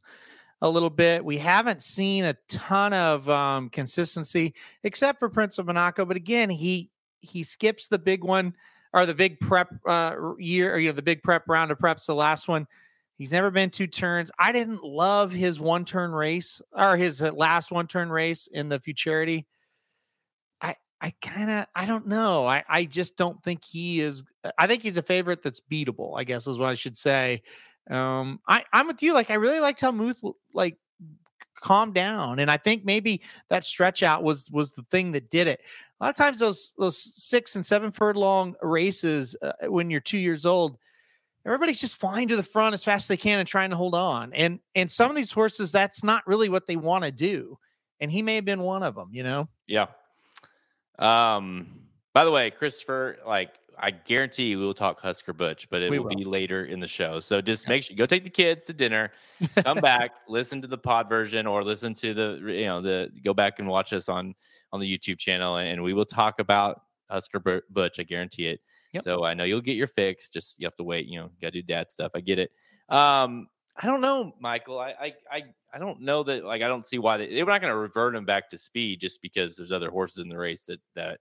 a little bit. We haven't seen a ton of um, consistency except for Prince of Monaco, but again, he he skips the big one or the big prep uh, year, or you know, the big prep round of preps. The last one, he's never been two turns. I didn't love his one turn race or his uh, last one turn race in the Futurity. I I kind of I don't know. I I just don't think he is. Uh, I think he's a favorite that's beatable. I guess is what I should say. Um, I I'm with you. Like I really liked how Muth like calmed down, and I think maybe that stretch out was was the thing that did it. A lot of times those those six and seven furlong races uh, when you're two years old, everybody's just flying to the front as fast as they can and trying to hold on. And and some of these horses, that's not really what they want to do. And he may have been one of them. You know. Yeah, um, by the way, Christopher, like I guarantee you, we will talk Husker Butch, but it will, will, be later in the show. So just make sure you go take the kids to dinner, come back, listen to the pod version, or listen to the you know the go back and watch us on on the YouTube channel, and we will talk about Husker Butch. I guarantee it. Yep. So I know you'll get your fix. Just you have to wait. You know, got to do dad stuff. I get it. Um, I don't know, Michael. I, I, I, I don't know that. Like, I don't see why they, they're not going to revert him back to speed just because there's other horses in the race that that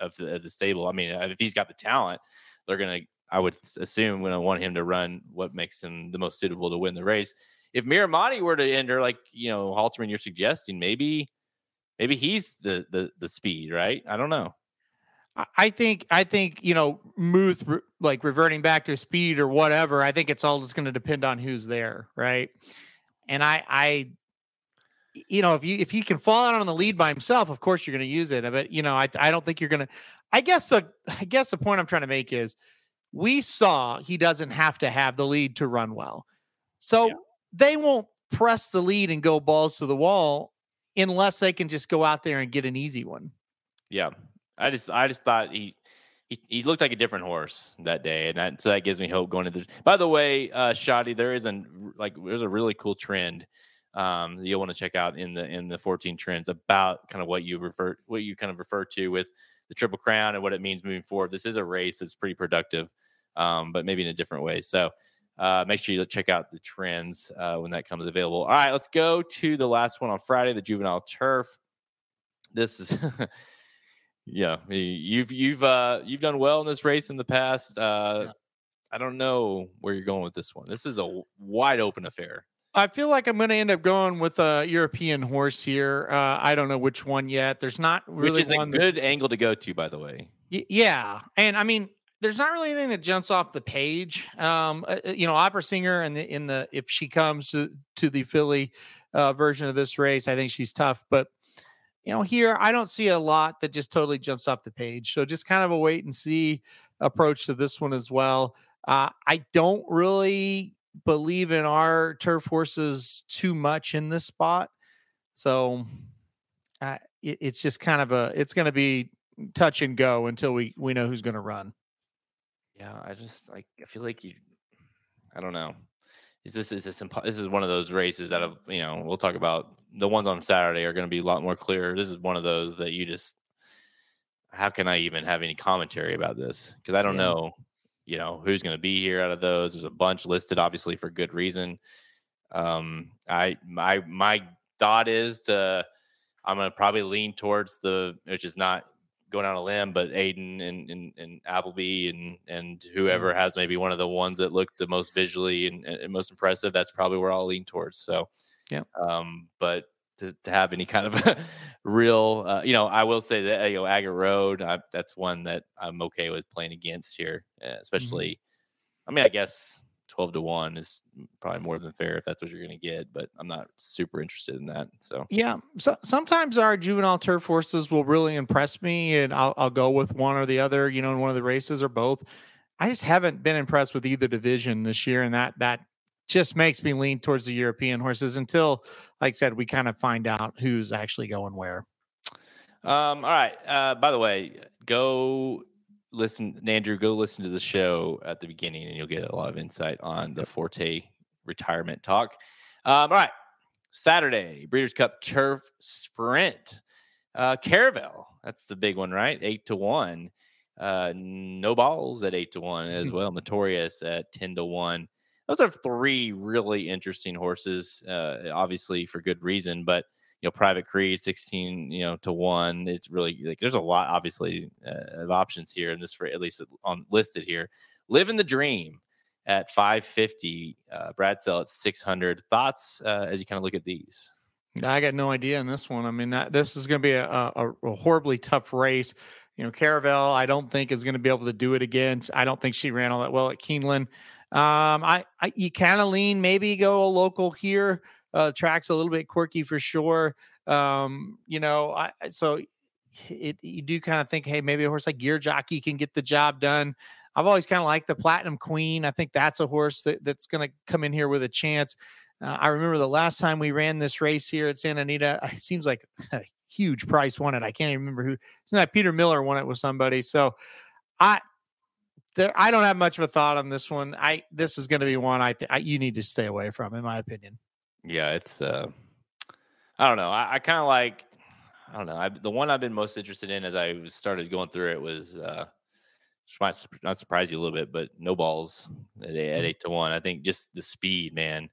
of the, of the stable. I mean, if he's got the talent, they're going to. I would assume going to want him to run what makes him the most suitable to win the race. If Miramati were to enter, like you know, Halterman, you're suggesting, maybe, maybe he's the the the speed, right? I don't know. I think I think you know Muth re- like reverting back to speed or whatever. I think it's all just going to depend on who's there, right? And I I you know if you if he can fall out on the lead by himself, of course you're going to use it. But you know I I don't think you're going to. I guess the I guess the point I'm trying to make is we saw he doesn't have to have the lead to run well, so yeah. they won't press the lead and go balls to the wall unless they can just go out there and get an easy one. Yeah, I just I just thought he he, he looked like a different horse that day, and that, so that gives me hope going into. This. By the way, uh, Shoddy, there is a like there's a really cool trend um, you'll want to check out in the in the 14 trends about kind of what you refer what you kind of refer to with the Triple Crown and what it means moving forward. This is a race that's pretty productive, um, but maybe in a different way. So. Uh, make sure you check out the trends uh, when that comes available. All right, let's go to the last one on Friday, the juvenile turf. This is yeah, you've you've uh you've done well in this race in the past. Uh yeah. I don't know where you're going with this one. This is a wide open affair. I feel like I'm going to end up going with a European horse here. Uh, I don't know which one yet. There's not really which is a good that, angle to go to, by the way. Y- yeah, and I mean, there's not really anything that jumps off the page. Um, uh, uh you know, opera singer and the in the if she comes to to the Filly uh, version of this race, I think she's tough, but you know, here I don't see a lot that just totally jumps off the page. So just kind of a wait and see approach to this one as well. Uh, I don't really believe in our turf horses too much in this spot. So uh, it, it's just kind of a, it's going to be touch and go until we, we know who's going to run. Yeah. I just like, I feel like you, I don't know. Is this, is this, impo- this is one of those races that have, you know, we'll talk about the ones on Saturday are going to be a lot more clear. This is one of those that you just how can I even have any commentary about this? Because I don't Yeah. know, you know, who's going to be here out of those. There's a bunch listed, obviously for good reason. Um, I my my thought is to I'm going to probably lean towards the which is not going on a limb, but Aidan and and, and Appleby and and whoever has maybe one of the ones that looked the most visually and, and most impressive. That's probably where I'll lean towards. So, Yeah. Um, but to, to have any kind of real, uh, you know, I will say that you know Agate Road. I, that's one that I'm okay with playing against here, uh, especially. I mean, I guess twelve to one is probably more than fair if that's what you're going to get, but I'm not super interested in that. So Yeah. So sometimes our juvenile turf horses will really impress me, and I'll I'll go with one or the other. You know, in one of the races or both. I just haven't been impressed with either division this year, and that that just makes me lean towards the European horses until, like I said, we kind of find out who's actually going where. Um, all right. Uh, by the way, go listen, Andrew, go listen to the show at the beginning and you'll get a lot of insight on the Forte retirement talk. Um, all right. Saturday, Breeders' Cup Turf Sprint. Uh, Caravel, that's the big one, right? Eight to one. Uh, Nobals at eight to one as well. Notorious at 10 to one. Those are three really interesting horses, uh, obviously for good reason, but you know, Private Creed, 16, you know, to one. It's really like there's a lot, obviously, uh, of options here, and this for at least on listed here. Living the Dream at 550, uh, Bradsell at 600. Thoughts uh, as you kind of look at these? I got no idea in this one. I mean, that, this is going to be a, a, a horribly tough race. You know, Caravel, I don't think is going to be able to do it again. I don't think she ran all that well at Keeneland. Um, I, I you kind of lean maybe go a local here. Uh, track's a little bit quirky for sure. Um, you know, I so it you do kind of think, hey, maybe a horse like Gear Jockey can get the job done. I've always kind of liked the Platinum Queen. I think that's a horse that, that's going to come in here with a chance. Uh, I remember the last time we ran this race here at Santa Anita, it seems like a huge price won it. I can't even remember who. It's not Peter Miller won it with somebody. So I I don't have much of a thought on this one. I this is going to be one I, th- I you need to stay away from, in my opinion. Yeah, it's uh I don't know. I, I kind of like I don't know. I, the one I've been most interested in as I started going through it was uh which might not surprise you a little bit, but Nobals at, eight- at eight to one. I think just the speed, man.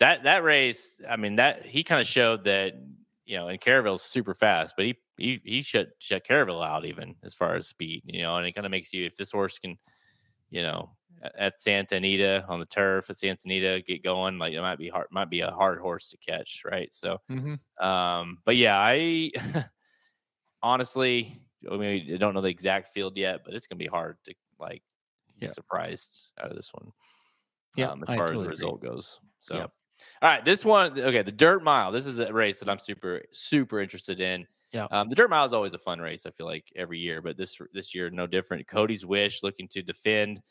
That that race, I mean, that he kind of showed that you know, and Caravel's super fast, but he he he shut shut Caravel out even as far as speed, you know, and it kind of makes you if this horse can, you know, at, Santa Anita on the turf at Santa Anita get going, like it might be hard, might be a hard horse to catch, right? So, Mm-hmm. um, but yeah, I honestly, I mean, I don't know the exact field yet, but it's gonna be hard to like be Yeah. surprised out of this one. Yeah, um, as far totally as the result goes. So, Yep. all right, this one, okay, the Dirt Mile. This is a race that I'm super, super interested in. Yeah. Um, the Dirt Mile is always a fun race. I feel like every year, but this this year no different. Cody's Wish looking to defend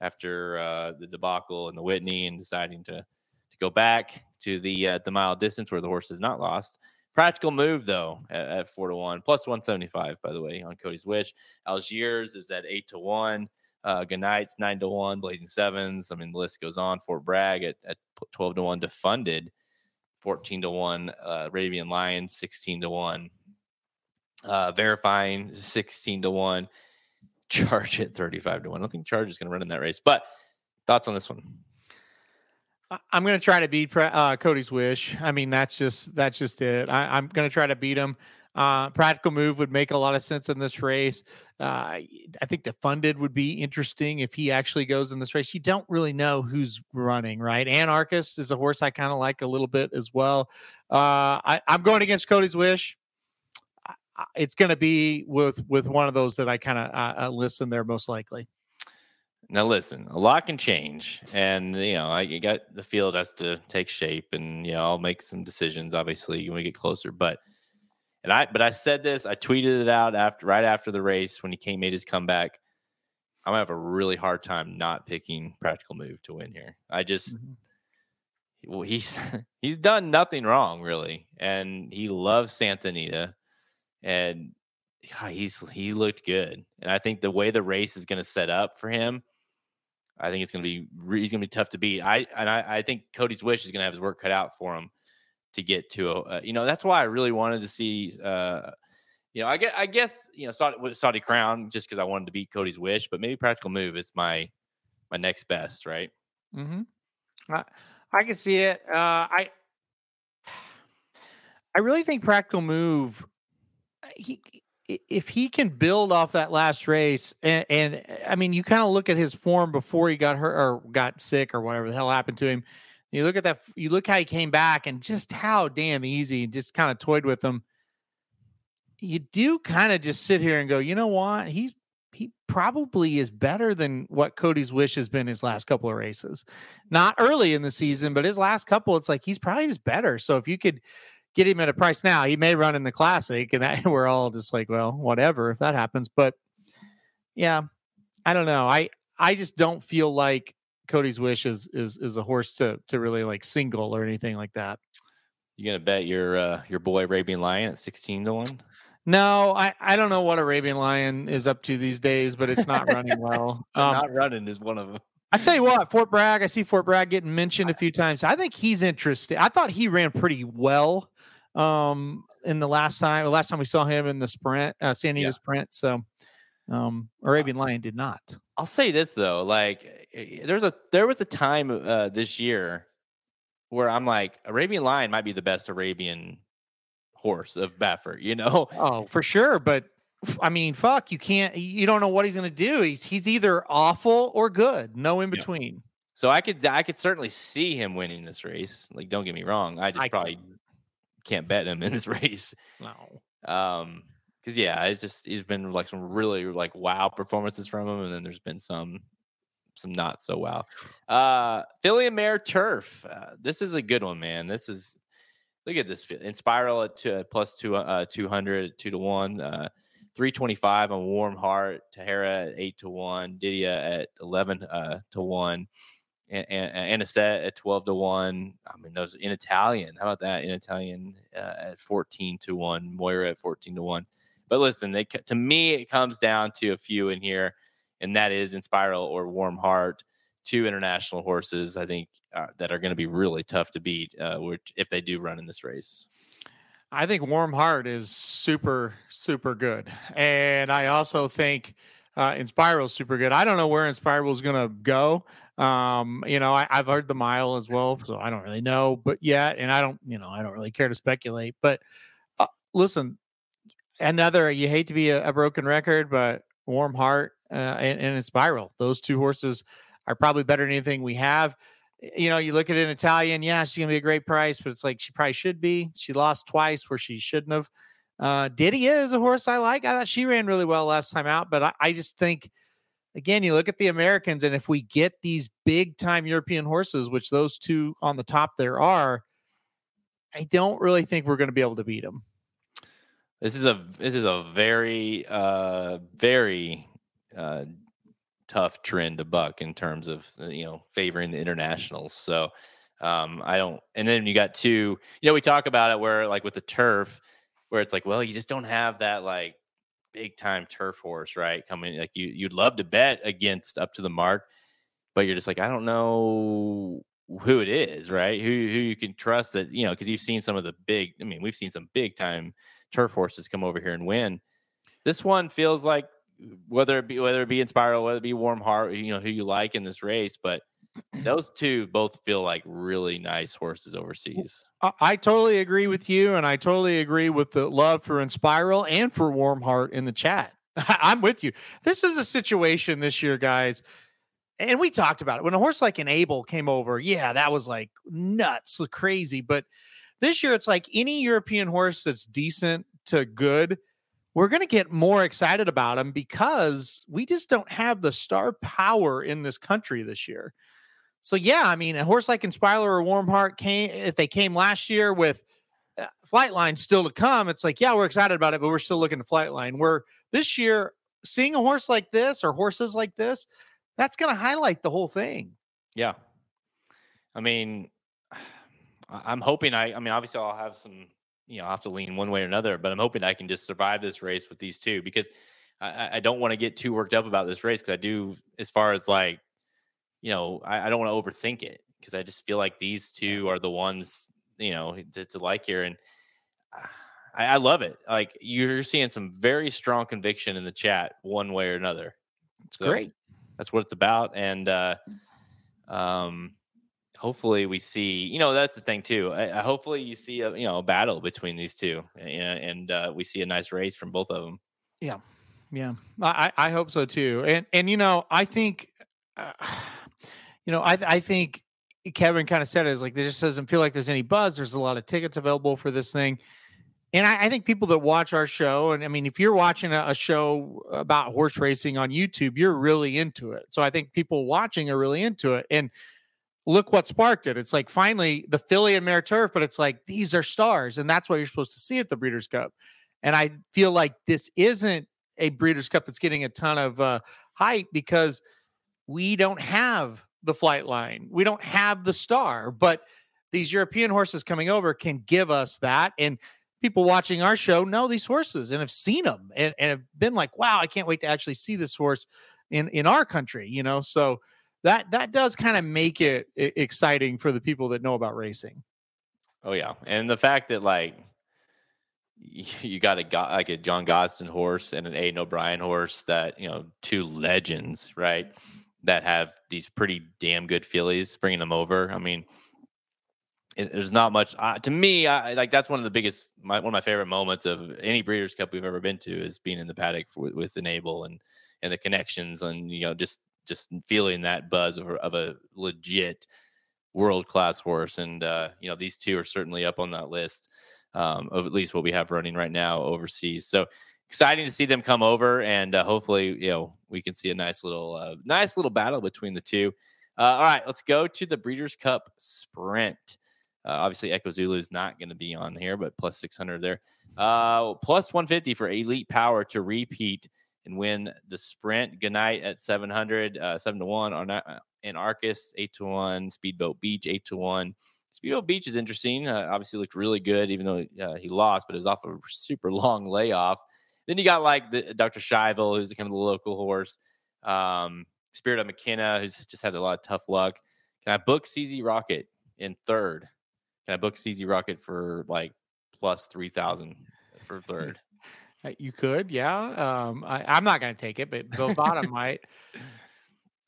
after uh, the debacle and the Whitney and deciding to to go back to the uh, the mile distance where the horse is not lost. Practical move though at, at four to one plus one seventy five by the way on Cody's Wish. Algiers is at eight to one. Uh, Gunite's nine to one. Blazing Sevens. I mean the list goes on. Fort Bragg at, at twelve to one. Defunded fourteen to one. Uh, Arabian Lion sixteen to one. Uh, verifying sixteen to one. Charge at thirty five to one. I don't think Charge is going to run in that race. But thoughts on this one? I'm going to try to beat uh, Cody's wish. I mean, that's just that's just it. I, I'm going to try to beat him. Uh, practical move would make a lot of sense in this race. Uh, I think Defunded would be interesting if he actually goes in this race. You don't really know who's running, right? Anarchus is a horse I kind of like a little bit as well. Uh, I, I'm going against Cody's wish. It's going to be with with one of those that I kind of uh, uh, list in there most likely. Now listen, a lot can change, and you know, I you got the field has to take shape, and you know, I'll make some decisions obviously when we get closer. But and I, but I said this, I tweeted it out after right after the race when he came made his comeback. I'm gonna have a really hard time not picking practical move to win here. I just well, he's he's done nothing wrong really, and he loves Santa Anita, and he's he looked good, and I think the way the race is going to set up for him, I think it's going to be he's going to be tough to beat. I and I, I think Cody's wish is going to have his work cut out for him to get to a, uh, you know, that's why I really wanted to see, uh, you know, I guess, I guess, you know, Saudi, Saudi Crown just because I wanted to beat Cody's wish, but maybe Practical Move is my my next best, right? Mm-hmm. I, I can see it. Uh, I I really think Practical Move. He if he can build off that last race, and, and I mean, you kind of look at his form before he got hurt or got sick or whatever the hell happened to him. You look at that. You look how he came back and just how damn easy, and just kind of toyed with him. You do kind of just sit here and go, you know what? He's he probably is better than what Cody's wish has been his last couple of races. Not early in the season, but his last couple, it's like he's probably just better. So if you could get him at a price now, he may run in the classic, and I, we're all just like, well, whatever if that happens. But yeah, I don't know. I I just don't feel like Cody's wish is is is a horse to to really like single or anything like that. You gonna bet your uh, your boy Arabian Lion at sixteen to one? No, I, I don't know what Arabian Lion is up to these days, but it's not running well. Um, not running is one of them. I tell you what, Fort Bragg. I see Fort Bragg getting mentioned a few times. I think he's interested. I thought he ran pretty well um, in the last time. The last time we saw him in the sprint, uh, San Diego yeah. sprint. So um, Arabian Lion did not. I'll say this though, like there's a there was a time uh, this year where I'm like Arabian Lion might be the best Arabian horse of Baffert, you know? Oh, for sure. But I mean, fuck, you can't, you don't know what he's going to do. He's, he's either awful or good, no in between. Yeah. So I could, I could certainly see him winning this race. Like, don't get me wrong. I just I probably can. can't bet him in this race. No. Um, because yeah, it's just he's been like some really like wow performances from him, and then there's been some some not so wow. Uh Filly and Mare Turf. Uh, this is a good one, man. This is look at this Inspiral at two, plus two, uh, 200, two to one, uh, 325 on Warm Heart, Tahiyra at eight to one, Didia at 11 uh, to one, and, and, a set at 12 to one. I mean, those in Italian. How about that? In Italian uh, at 14 to one, Moira at 14 to one. But listen, they, to me, it comes down to a few in here, and that is Inspiral or Warm Heart two international horses, I think, uh, that are going to be really tough to beat uh, which, if they do run in this race. I think Warm Heart is super, super good. And I also think uh, Inspiral is super good. I don't know where Inspiral is going to go. Um, you know, I, have heard the mile as well, so I don't really know, but yet, and I don't, you know, I don't really care to speculate. But uh, listen, another, you hate to be a, a broken record, but Warm Heart uh, and, and Inspiral, those two horses are probably better than anything we have. You know, you look at an Italian, yeah, she's gonna be a great price, but it's like she probably should be. She lost twice where she shouldn't have. Uh, Didia is a horse I like. I thought she ran really well last time out, but I, I just think again, you look at the Americans, and if we get these big time European horses, which those two on the top there are, I don't really think we're going to be able to beat them. This is a this is a very uh very uh tough trend to buck in terms of uh, you know favoring the internationals. So um, I don't. And then you got two. You know, we talk about it where like with the turf, where it's like, well, you just don't have that like big time turf horse, right? Coming like you you'd love to bet against up to the mark, but you're just like, I don't know who it is, right? Who who you can trust that you know because you've seen some of the big. I mean, we've seen some big time turf horses come over here and win. This one feels like whether it be whether it be Inspiral, whether it be Warm Heart, you know who you like in this race, but those two both feel like really nice horses overseas. I, I, totally agree with you, and I totally agree with the love for Inspiral and for Warm Heart in the chat. I'm with you. This is a situation this year, guys. And we talked about it when a horse like Enable came over. Yeah, that was like nuts, crazy. But this year, it's like any European horse that's decent to good we're going to get more excited about them because we just don't have the star power in this country this year. So yeah, I mean, a horse like Inspiral or Warm Heart came if they came last year with uh, Flightline still to come. It's like yeah, we're excited about it, but we're still looking at Flightline. Where this year, seeing a horse like this or horses like this, that's going to highlight the whole thing. Yeah, I mean, I'm hoping I. I mean, obviously, I'll have some you know, I'll have to lean one way or another. But I'm hoping I can just survive this race with these two because I, I don't want to get too worked up about this race because I do, as far as like, you know, I, I don't want to overthink it because I just feel like these two are the ones you know, to, to like here. And uh, I, I love it. Like you're seeing some very strong conviction in the chat, one way or another. It's great. That's what it's about. And uh, um, hopefully we see. You know, that's the thing too. I, I hopefully you see a you know a battle between these two, and, and uh, we see a nice race from both of them. Yeah, yeah, I I hope so too. And and you know, I think, uh, you know, I I think Kevin kind of said it is like there just doesn't feel like there's any buzz. There's a lot of tickets available for this thing. And I, I think people that watch our show, and I mean, if you're watching a, a, show about horse racing on YouTube, you're really into it. So I think people watching are really into it. And look what sparked it. It's like finally the filly and mare turf, but it's like these are stars, and that's what you're supposed to see at the Breeders' Cup. And I feel like this isn't a Breeders' Cup that's getting a ton of uh, hype because we don't have the Flightline, we don't have the star, but these European horses coming over can give us that. And people watching our show know these horses and have seen them and, and have been like, wow, I can't wait to actually see this horse in in our country, you know. So that that does kind of make it exciting for the people that know about racing. Oh yeah, and the fact that like you got a like a John Gosden horse and an Aidan O'Brien horse that you know two legends, right? That have these pretty damn good fillies, bringing them over. I mean, it, there's not much uh, to me. I like that's one of the biggest, my, one of my favorite moments of any Breeders' Cup we've ever been to is being in the paddock with, with Enable and and the connections and you know just just feeling that buzz of, of a legit world class horse. And uh, you know these two are certainly up on that list um, of at least what we have running right now overseas. So exciting to see them come over and uh, hopefully you know we can see a nice little uh, nice little battle between the two. Uh, all right, let's go to the Breeders' Cup Sprint. Uh, obviously, Echo Zulu is not going to be on here, but plus 600 there. Uh, plus 150 for Elite Power to repeat and win the sprint. Gunite at 700, uh, 7 to 1 on in Anarchus, 8 to 1. Speedboat Beach, 8 to 1. Speedboat Beach is interesting. Uh, obviously, looked really good, even though uh, he lost, but it was off a super long layoff. Then you got like the Dr. Schivel, who's kind of the local horse. Um, Spirit of McKenna, who's just had a lot of tough luck. Can I book CZ Rocket in third? Can I book CZ Rocket for like plus three thousand for third? Uh, you could, yeah. Um, I, am not going to take it, but Bill Bottom might.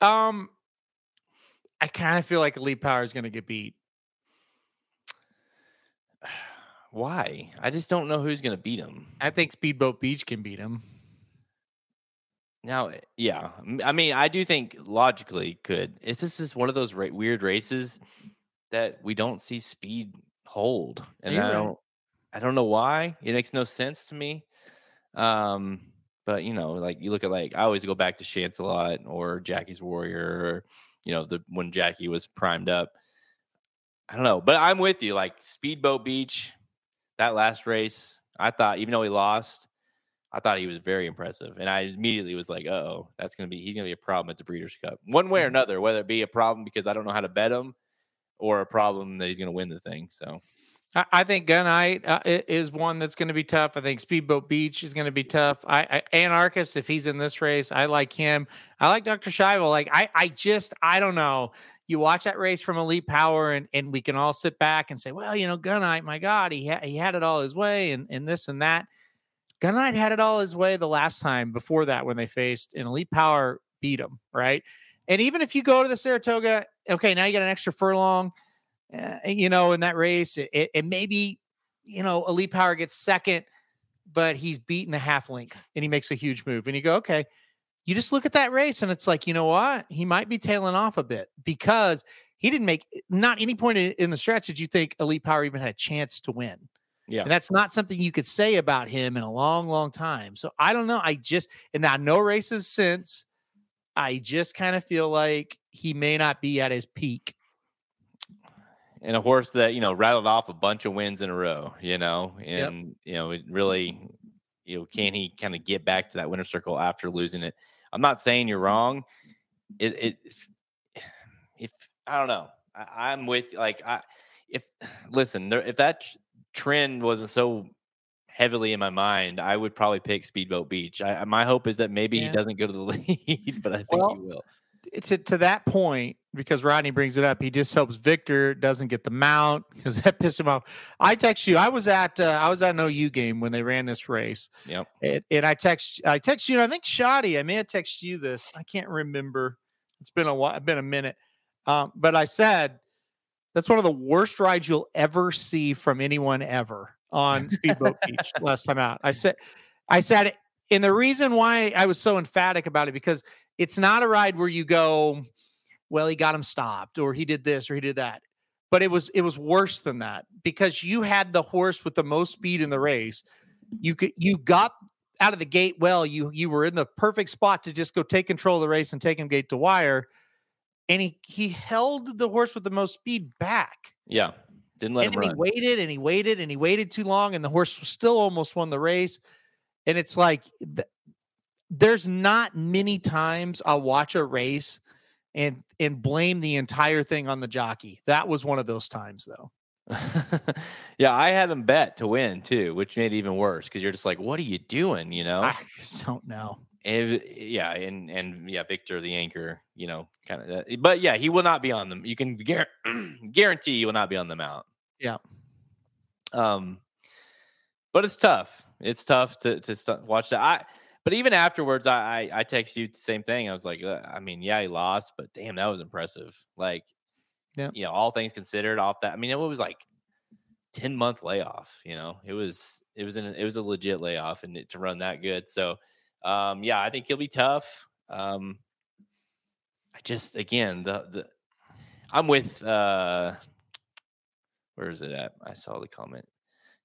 Um, I kind of feel like Elite Power is going to get beat. Why? I just don't know who's going to beat him. I think Speedboat Beach can beat him. Now, yeah, I mean, I do think logically could. It's just, just one of those ra- weird races that we don't see speed hold, and You're I don't, right. I don't know why. It makes no sense to me. Um, but you know, like you look at like I always go back to Shancelot or Jackie's Warrior, or you know, the when Jackie was primed up. I don't know, but I'm with you. Like Speedboat Beach, that last race, I thought even though he lost, I thought he was very impressive, and I immediately was like, "Oh, that's gonna be he's gonna be a problem at the Breeders' Cup, one way or mm-hmm. another. Whether it be a problem because I don't know how to bet him, or a problem that he's going to win the thing. So I, think Gunite uh, is one that's going to be tough. I think Speedboat Beach is going to be tough. I, I Anarchus, if he's in this race, I like him. I like Dr. Schivel. Like I, I just, I don't know. You watch that race from Elite Power, and and we can all sit back and say, well, you know, Gunite, my God, he ha- he had it all his way, and and this and that. Gunite had it all his way the last time before that when they faced, and Elite Power beat him, right? And even if you go to the Saratoga, okay, now you got an extra furlong, uh, you know, in that race, it, it, and maybe, you know, Elite Power gets second, but he's beaten a half length and he makes a huge move. And you go, okay, you just look at that race and it's like, you know what? He might be tailing off a bit because he didn't make not any point in the stretch did you think Elite Power even had a chance to win. Yeah. And that's not something you could say about him in a long, long time. So I don't know. I just, and now no races since. I just kind of feel like he may not be at his peak. And a horse that, you know, rattled off a bunch of wins in a row, you know, and, yep. you know, it really, you know, can he kind of get back to that winner circle after losing it? I'm not saying you're wrong. It, it if, if I don't know, I, am with like, I, if listen, there, if that trend wasn't so heavily in my mind, I would probably pick Speedboat Beach. I, my hope is that maybe yeah. he doesn't go to the lead, but I think well, he will. To to that point, because Rodney brings it up, he just hopes Victor doesn't get the mount because that pissed him off. I text you. I was at uh, I was at an OU game when they ran this race. Yep. And, and I text I text you. And I think Shoddy. I may have texted you this. I can't remember. It's been a while. Been a minute. Um, but I said that's one of the worst rides you'll ever see from anyone ever on Speedboat Beach. Last time out, I said I said and the reason why I was so emphatic about it because it's not a ride where you go, well, he got him stopped, or he did this, or he did that. But it was it was worse than that because you had the horse with the most speed in the race. You could you got out of the gate well. You you were in the perfect spot to just go take control of the race and take him gate to wire. And he he held the horse with the most speed back. Yeah. Didn't let and him run. he waited and he waited and he waited too long, and the horse still almost won the race. And it's like there's not many times I'll watch a race and and blame the entire thing on the jockey. That was one of those times though. yeah, I had him bet to win too, which made it even worse because you're just like, what are you doing? You know? I just don't know. And, yeah, and and yeah, Victor the anchor, you know, kind of. But yeah, he will not be on them. You can guar- guarantee he will not be on the mount. Yeah. Um, but it's tough. It's tough to to st- watch that. I but even afterwards, I I, I text you the same thing. I was like, I mean, yeah, he lost, but damn, that was impressive. Like, Yeah. you know, all things considered, off that. I mean, it was like ten month layoff. You know, it was it was an it was a legit layoff, and it, to run that good. So, um, yeah, I think he'll be tough. Um, I just again the the I'm with uh where is it at? I saw the comment.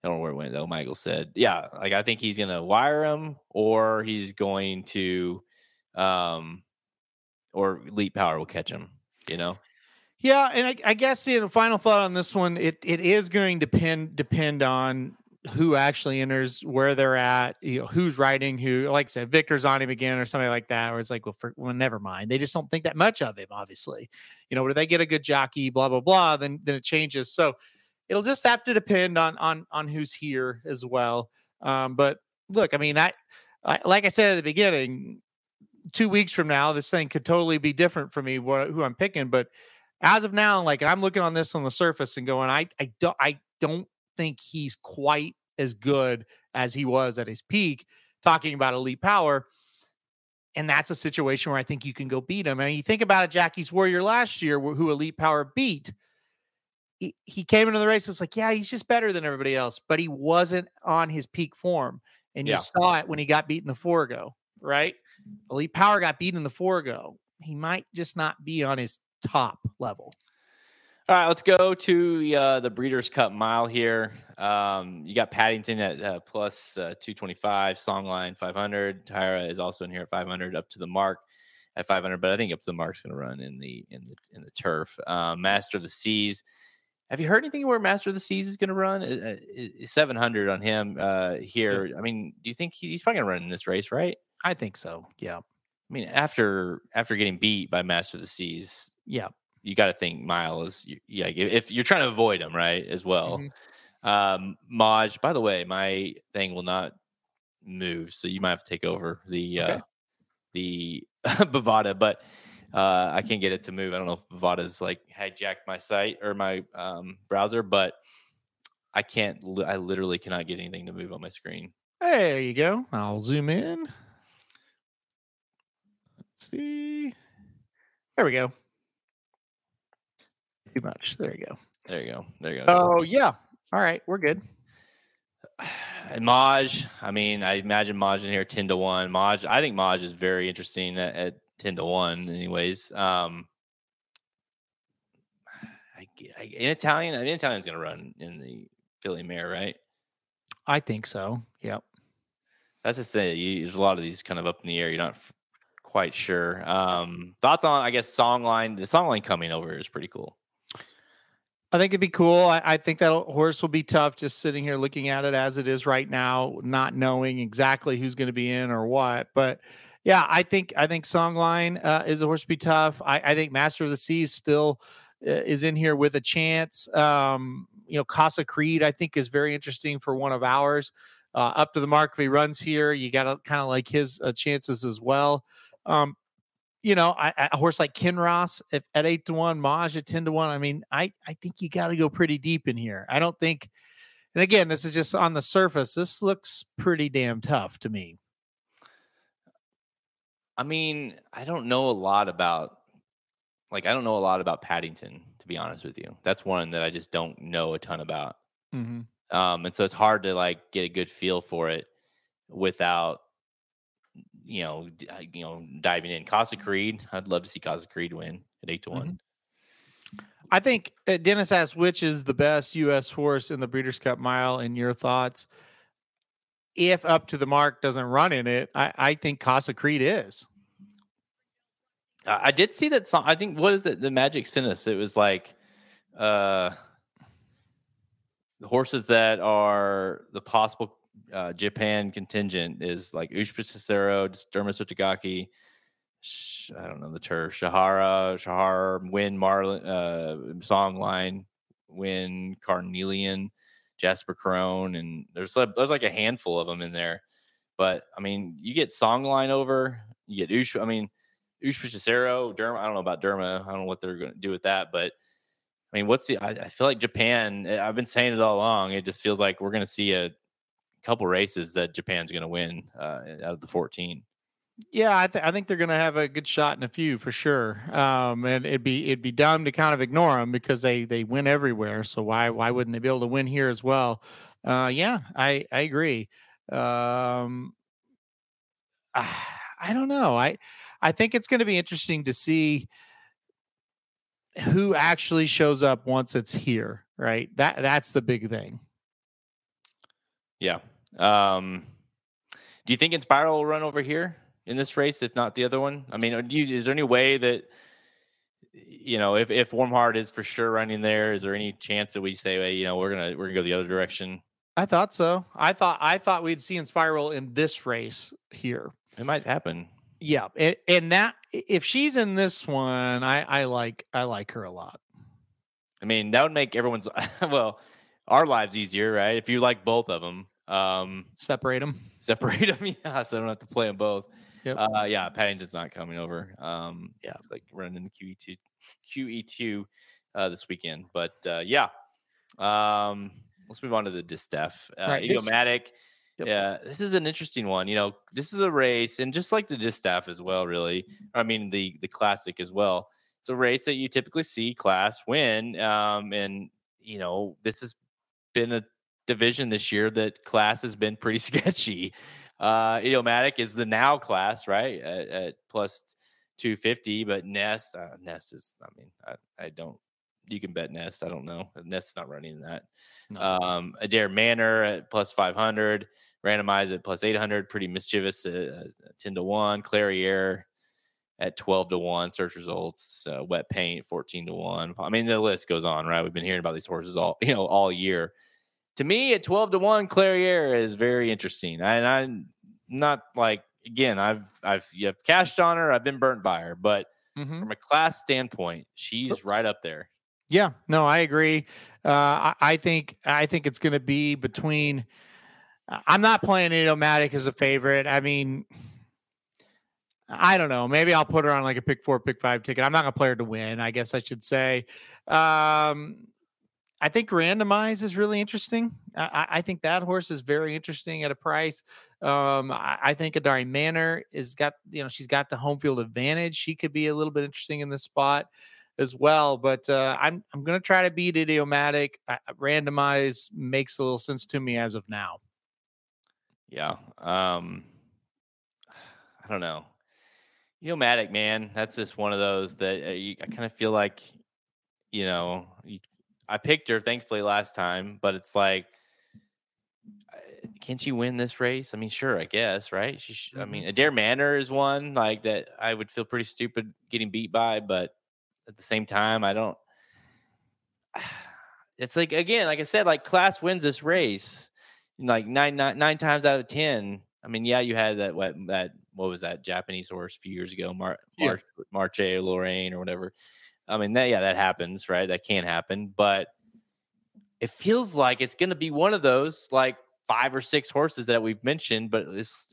I don't know where it went though. Michael said, Yeah, like I think he's gonna wire him or he's going to um or Elite Power will catch him, you know? Yeah, and I, I guess know, final thought on this one, it it is going to depend depend on who actually enters, where they're at, you know, who's riding who. Like I said, Victor's on him again or something like that. Or it's like, well, for, well, never mind. They just don't think that much of him, obviously. You know, do they get a good jockey, blah blah blah, then then it changes. So it'll just have to depend on on on who's here as well. Um, but look, I mean, I, I like I said at the beginning, two weeks from now, this thing could totally be different for me. What who I'm picking, but as of now, like I'm looking on this on the surface and going, I I don't I don't think he's quite as good as he was at his peak. Talking about elite power, and that's a situation where I think you can go beat him. And you think about it, Jackie's Warrior last year, who elite power beat. He, he came into the race. It's like, yeah, he's just better than everybody else, but he wasn't on his peak form. And you saw it when he got beat in the Forego, right? Elite Power got beat in the Forego. He might just not be on his top level. All right, let's go to uh, the Breeders' Cup Mile here. Um, you got Paddington at uh, plus uh, 225, Songline 500. Tahiyra is also in here at 500, up to the mark at 500. But I think up to the mark's going to run in the in the in the turf. Um, Master of the Seas. Have you heard anything where Master of the Seas is going to run? Uh, uh, 700 on him uh, here. I mean, do you think he- he's probably going to run in this race, right? I think so. Yeah. I mean, after after getting beat by Master of the Seas, Yeah. you got to think Mile is yeah. If you're trying to avoid him, right, as well. Mhm. Um, Mawj. By the way, my thing will not move, so you might have to take over the uh, Okay. the Bovada, but uh, I can't get it to move. I don't know if Vada's like hijacked my site or my um, browser, but I can't. I literally cannot get anything to move on my screen. There you go. I'll zoom in. Let's see. There we go. Too much. There you go. There you go. There you go. Oh yeah. All right, we're good. And Mawj, I mean, I imagine Mawj in here ten to one. Mawj, I think Mawj is very interesting at, at ten to one. Anyways, um, I, I, in Italian, I mean, Italian's going to run in the Filly Mare, right? I think so. Yep. That's to say, you, there's a lot of these kind of up in the air. You're not f- quite sure. Um, thoughts on, I guess, songline. The songline coming over is pretty cool. I think it'd be cool. I, I think that horse will be tough just sitting here looking at it as it is right now, not knowing exactly who's going to be in or what. But yeah, I think I think Songline uh, is a horse to be tough. I, I think Master of the Seas still uh, is in here with a chance. Um, you know, Casa Creed I think is very interesting for one of ours. Uh, up to the mark if he runs here, you got to kind of like his uh, chances as well. Um, you know, I, I- a horse like Kinross if at eight to one, Mawj at ten to one. I mean, I I think you got to go pretty deep in here. I don't think. And again, this is just on the surface. This looks pretty damn tough to me. I mean, I don't know a lot about like I don't know a lot about Paddington to be honest with you. That's one that I just don't know a ton about. Mm-hmm. Um, and so it's hard to like get a good feel for it without you know d- uh, you know diving in. Casa Creed, I'd love to see Casa Creed win at eight to one. I think uh, Dennis asked which is the best U.S. horse in the Breeders' Cup Mile. In your thoughts, if up to the mark doesn't run in it, I, I think Casa Creed is. I did see that song. I think what is it? The Magic sent us. It was like uh the horses that are the possible uh, Japan contingent is like Ushba Tesoro, Dermis Sh- I don't know the turf, Shahara, Shahar, Win Marilyn, uh, Songline, Win Carnelian, Jasper Krone, and there's like, there's like a handful of them in there. But I mean, you get Songline over, you get Ushba. I mean, Ushba Tesoro, Derma. I don't know about Derma. I don't know what they're going to do with that, but I mean, what's the? I, I feel like Japan. eh, I've been saying it all along. It just feels like we're going to see a couple races that Japan's going to win uh, out of the 14. Yeah, I, th- I think they're going to have a good shot in a few for sure. Um, and it'd be it'd be dumb to kind of ignore them because they they win everywhere. So why why wouldn't they be able to win here as well? Uh, yeah, I I agree. Um, I don't know. I I think it's going to be interesting to see who actually shows up once it's here. Right. That that's the big thing. Yeah. Um, do you think Inspiral will run over here in this race, if not the other one? I mean, do you, is there any way that you know if if Warm Heart is for sure running there? Is there any chance that we say, hey, you know, we're gonna we're gonna go the other direction? I thought so. I thought I thought we'd see Inspiral in this race here. It might happen. Yeah, and, and that if she's in this one, I I like I like her a lot. I mean, that would make everyone's well, our lives easier, right? If you like both of them, um, Separate them. separate them, yeah, so I don't have to play them both. Yep. Uh, yeah, Paddington's not coming over. Um, Yeah. like running the QE two, QE two, uh, this weekend. But uh, yeah, um, let's move on to the distaff. Uh, Right. Yep. Yeah, this is an interesting one. You know, this is a race, and just like the distaff as well, really. I mean, the the classic as well. It's a race that you typically see class win, um, and you know, this has been a division this year that class has been pretty sketchy. Uh, Idiomatic is the now class, right? At, at plus 250, but Nest, uh, Nest is, I mean, I, I don't, you can bet Nest. I don't know. Nest's not running that. Um, Adare Manor at plus 500, randomized at plus 800, pretty mischievous at uh, 10 to 1. Clariere at 12 to 1, search results, uh, wet paint 14 to 1. I mean, the list goes on, right? We've been hearing about these horses all, you know, all year. To me, at 12 to 1, Clariere is very interesting. And I'm not like, again, I've, I've, you have cashed on her, I've been burnt by her, but Mhm. from a class standpoint, she's Oops. right up there. Yeah, no, I agree. Uh, I, I think I think it's going to be between. I'm not playing Idiomatic as a favorite. I mean, I don't know. Maybe I'll put her on like a pick four, pick five ticket. I'm not going to play her to win. I guess I should say. Um, I think randomize is really interesting. I- I think that horse is very interesting at a price. Um, I, I think Adare Manor is got you know she's got the home field advantage. She could be a little bit interesting in this spot as well. But uh, I'm I'm going to try to beat Idiomatic. I, randomize makes a little sense to me as of now. Yeah. Um I don't know. Idiomatic, man. That's just one of those that uh, you, I kind of feel like, you know, you, I picked her thankfully last time, but it's like, can she win this race? I mean, sure, I guess, right? She, sh- I mean, mm-hmm. Adare Manor is one like that. I would feel pretty stupid getting beat by, but at the same time, I don't. It's like again, like I said, like class wins this race like nine, nine, nine times out of ten. I mean, yeah, you had that what that what was that Japanese horse a few years ago, Mar- Yeah. Mar- Marche Lorraine or whatever. I mean, that yeah, that happens, right? That can happen, but it feels like it's going to be one of those like five or six horses that we've mentioned, but it's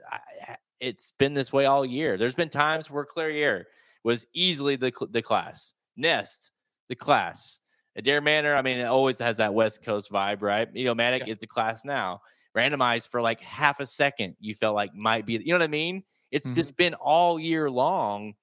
it's been this way all year. There's been times where Clariere was easily the the class. Nest, the class. Adare Manor, I mean, it always has that West Coast vibe, right? Idiomatic Yeah. is the class now. Randomized for like half a second, you felt like might be, you know what I mean? It's Mhm. just been all year long.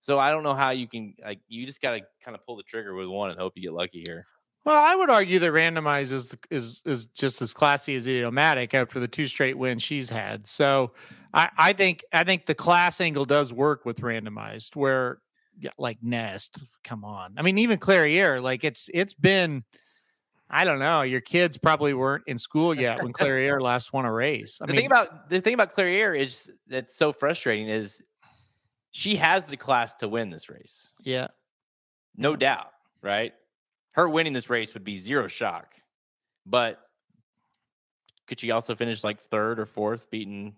So I don't know how you can like you just gotta kind of pull the trigger with one and hope you get lucky here. Well, I would argue that randomized is is is just as classy as idiomatic after the two straight wins she's had. So I, I think I think the class angle does work with randomized where like Nest, come on. I mean, even Clariere, like it's it's been I don't know, your kids probably weren't in school yet when Clariere last won a race. I the mean, thing about the thing about Clariere is that's so frustrating is she has the class to win this race. yeah. No doubt, right? Her winning this race would be zero shock. But could she also finish like third or fourth, beating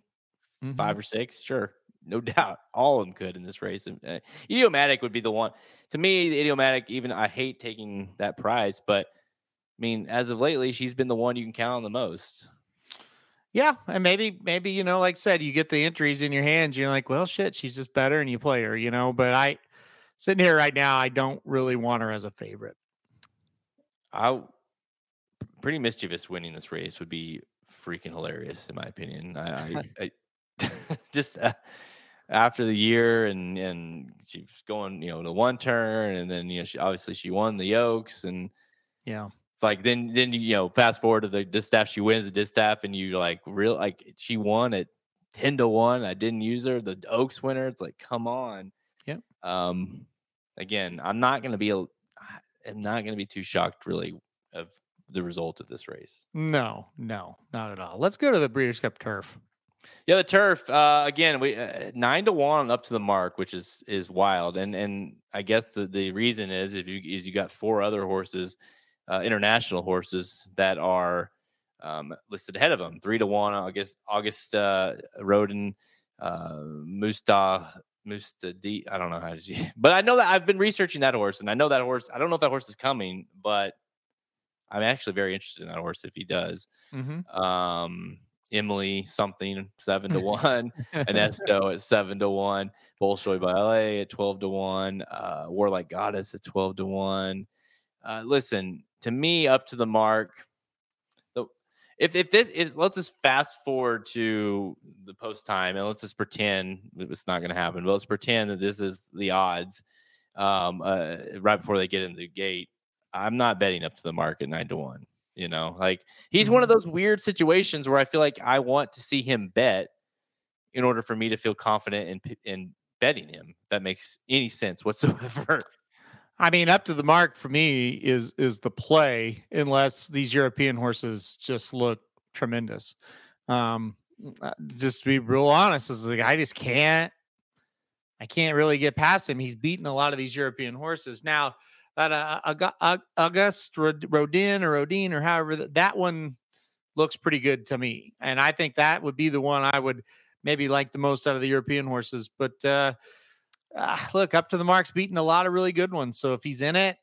Mhm. five or six? Sure. No doubt. All of them could in this race. Uh, Idiomatic would be the one. To me, the Idiomatic, even I hate taking that prize, but I mean, as of lately, she's been the one you can count on the most. Yeah, and maybe maybe you know, like I said, you get the entries in your hands. You're like, well, shit, she's just better, and you play her, you know. But I, sitting here right now, I don't really want her as a favorite. I pretty mischievous winning this race would be freaking hilarious in my opinion. I, I, I just uh, after the year and and she's going you know to one turn and then you know she obviously she won the Oaks and Yeah, it's like then then you know fast forward to the distaff she wins the distaff and you like real like she won at ten to one. I didn't use her the Oaks winner. It's like come on. yeah Um. Again, I'm not gonna be a. I'm not gonna be too shocked really of the result of this race. no, no, not at all. Let's go to the Breeders' Cup Turf. Yeah, the turf. Uh, again, we uh, nine to one up to the mark, which is is wild. And and I guess the the reason is if you is you got four other horses, uh, international horses that are um, listed ahead of them. Three to one. I guess Auguste uh, Rodin, uh, Musta. Musta D. I don't know how to, but I know that I've been researching that horse, and I know that horse. I don't know if that horse is coming, but I'm actually very interested in that horse if he does Mm-hmm. um Emily something seven to one, Onesto at seven to one, Bolshoi Ballet at twelve to one, uh War Like Goddess at twelve to one. Uh listen, to me, up to the mark. If if this is let's just fast forward to the post time and let's just pretend it's not gonna happen, but let's pretend that this is the odds um uh right before they get in the gate. I'm not betting up to the market nine to one. You know, like he's one of those weird situations where I feel like I want to see him bet in order for me to feel confident in in betting him. That makes any sense whatsoever. I mean, up to the mark for me is is the play, unless these European horses just look tremendous. Um, uh, just to be real honest, is like I just can't, I can't really get past him. He's beaten a lot of these European horses. Now that uh, Aug- Auguste Rodin or Rodin or however that, that one looks pretty good to me, and I think that would be the one I would maybe like the most out of the European horses. But uh, uh, look, up to the mark's beaten a lot of really good ones. So if he's in it,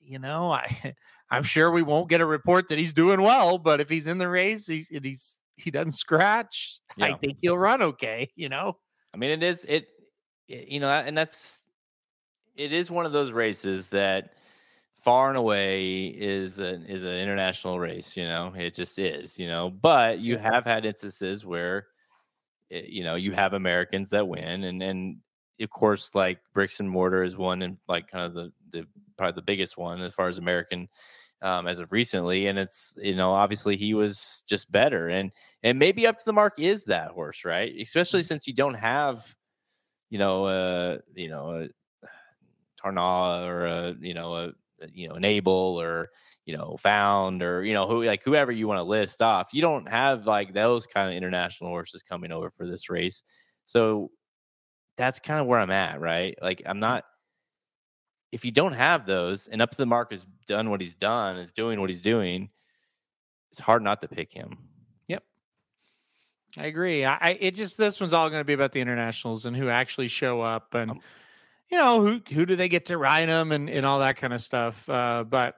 you know, I I'm sure we won't get a report that he's doing well. But if he's in the race, he's he's he doesn't scratch. I think he'll run okay. You know. I mean, it is it, y- you know, and that's it is one of those races that far and away is an is an international race. You know, it just is. You know, but you have had instances where, it, you know, you have Americans that win, and and of course, like bricks and mortar is one, and like kind of the the probably the biggest one as far as American. Um, as of recently, and it's you know obviously he was just better, and and maybe up to the mark is that horse, right? Especially since you don't have, you know, uh, you know, a Tarna or a, you know, a, you know, an Able or, you know, Found or, you know, who like whoever you want to list off. You don't have like those kind of international horses coming over for this race. So that's kind of where I'm at, right? Like I'm not if you don't have those and up to the mark has done what he's done, is doing what he's doing, it's hard not to pick him. Yep. I agree. I, I it just this one's all going to be about the internationals and who actually show up and Um, you know who who do they get to ride them and and all that kind of stuff. Uh, but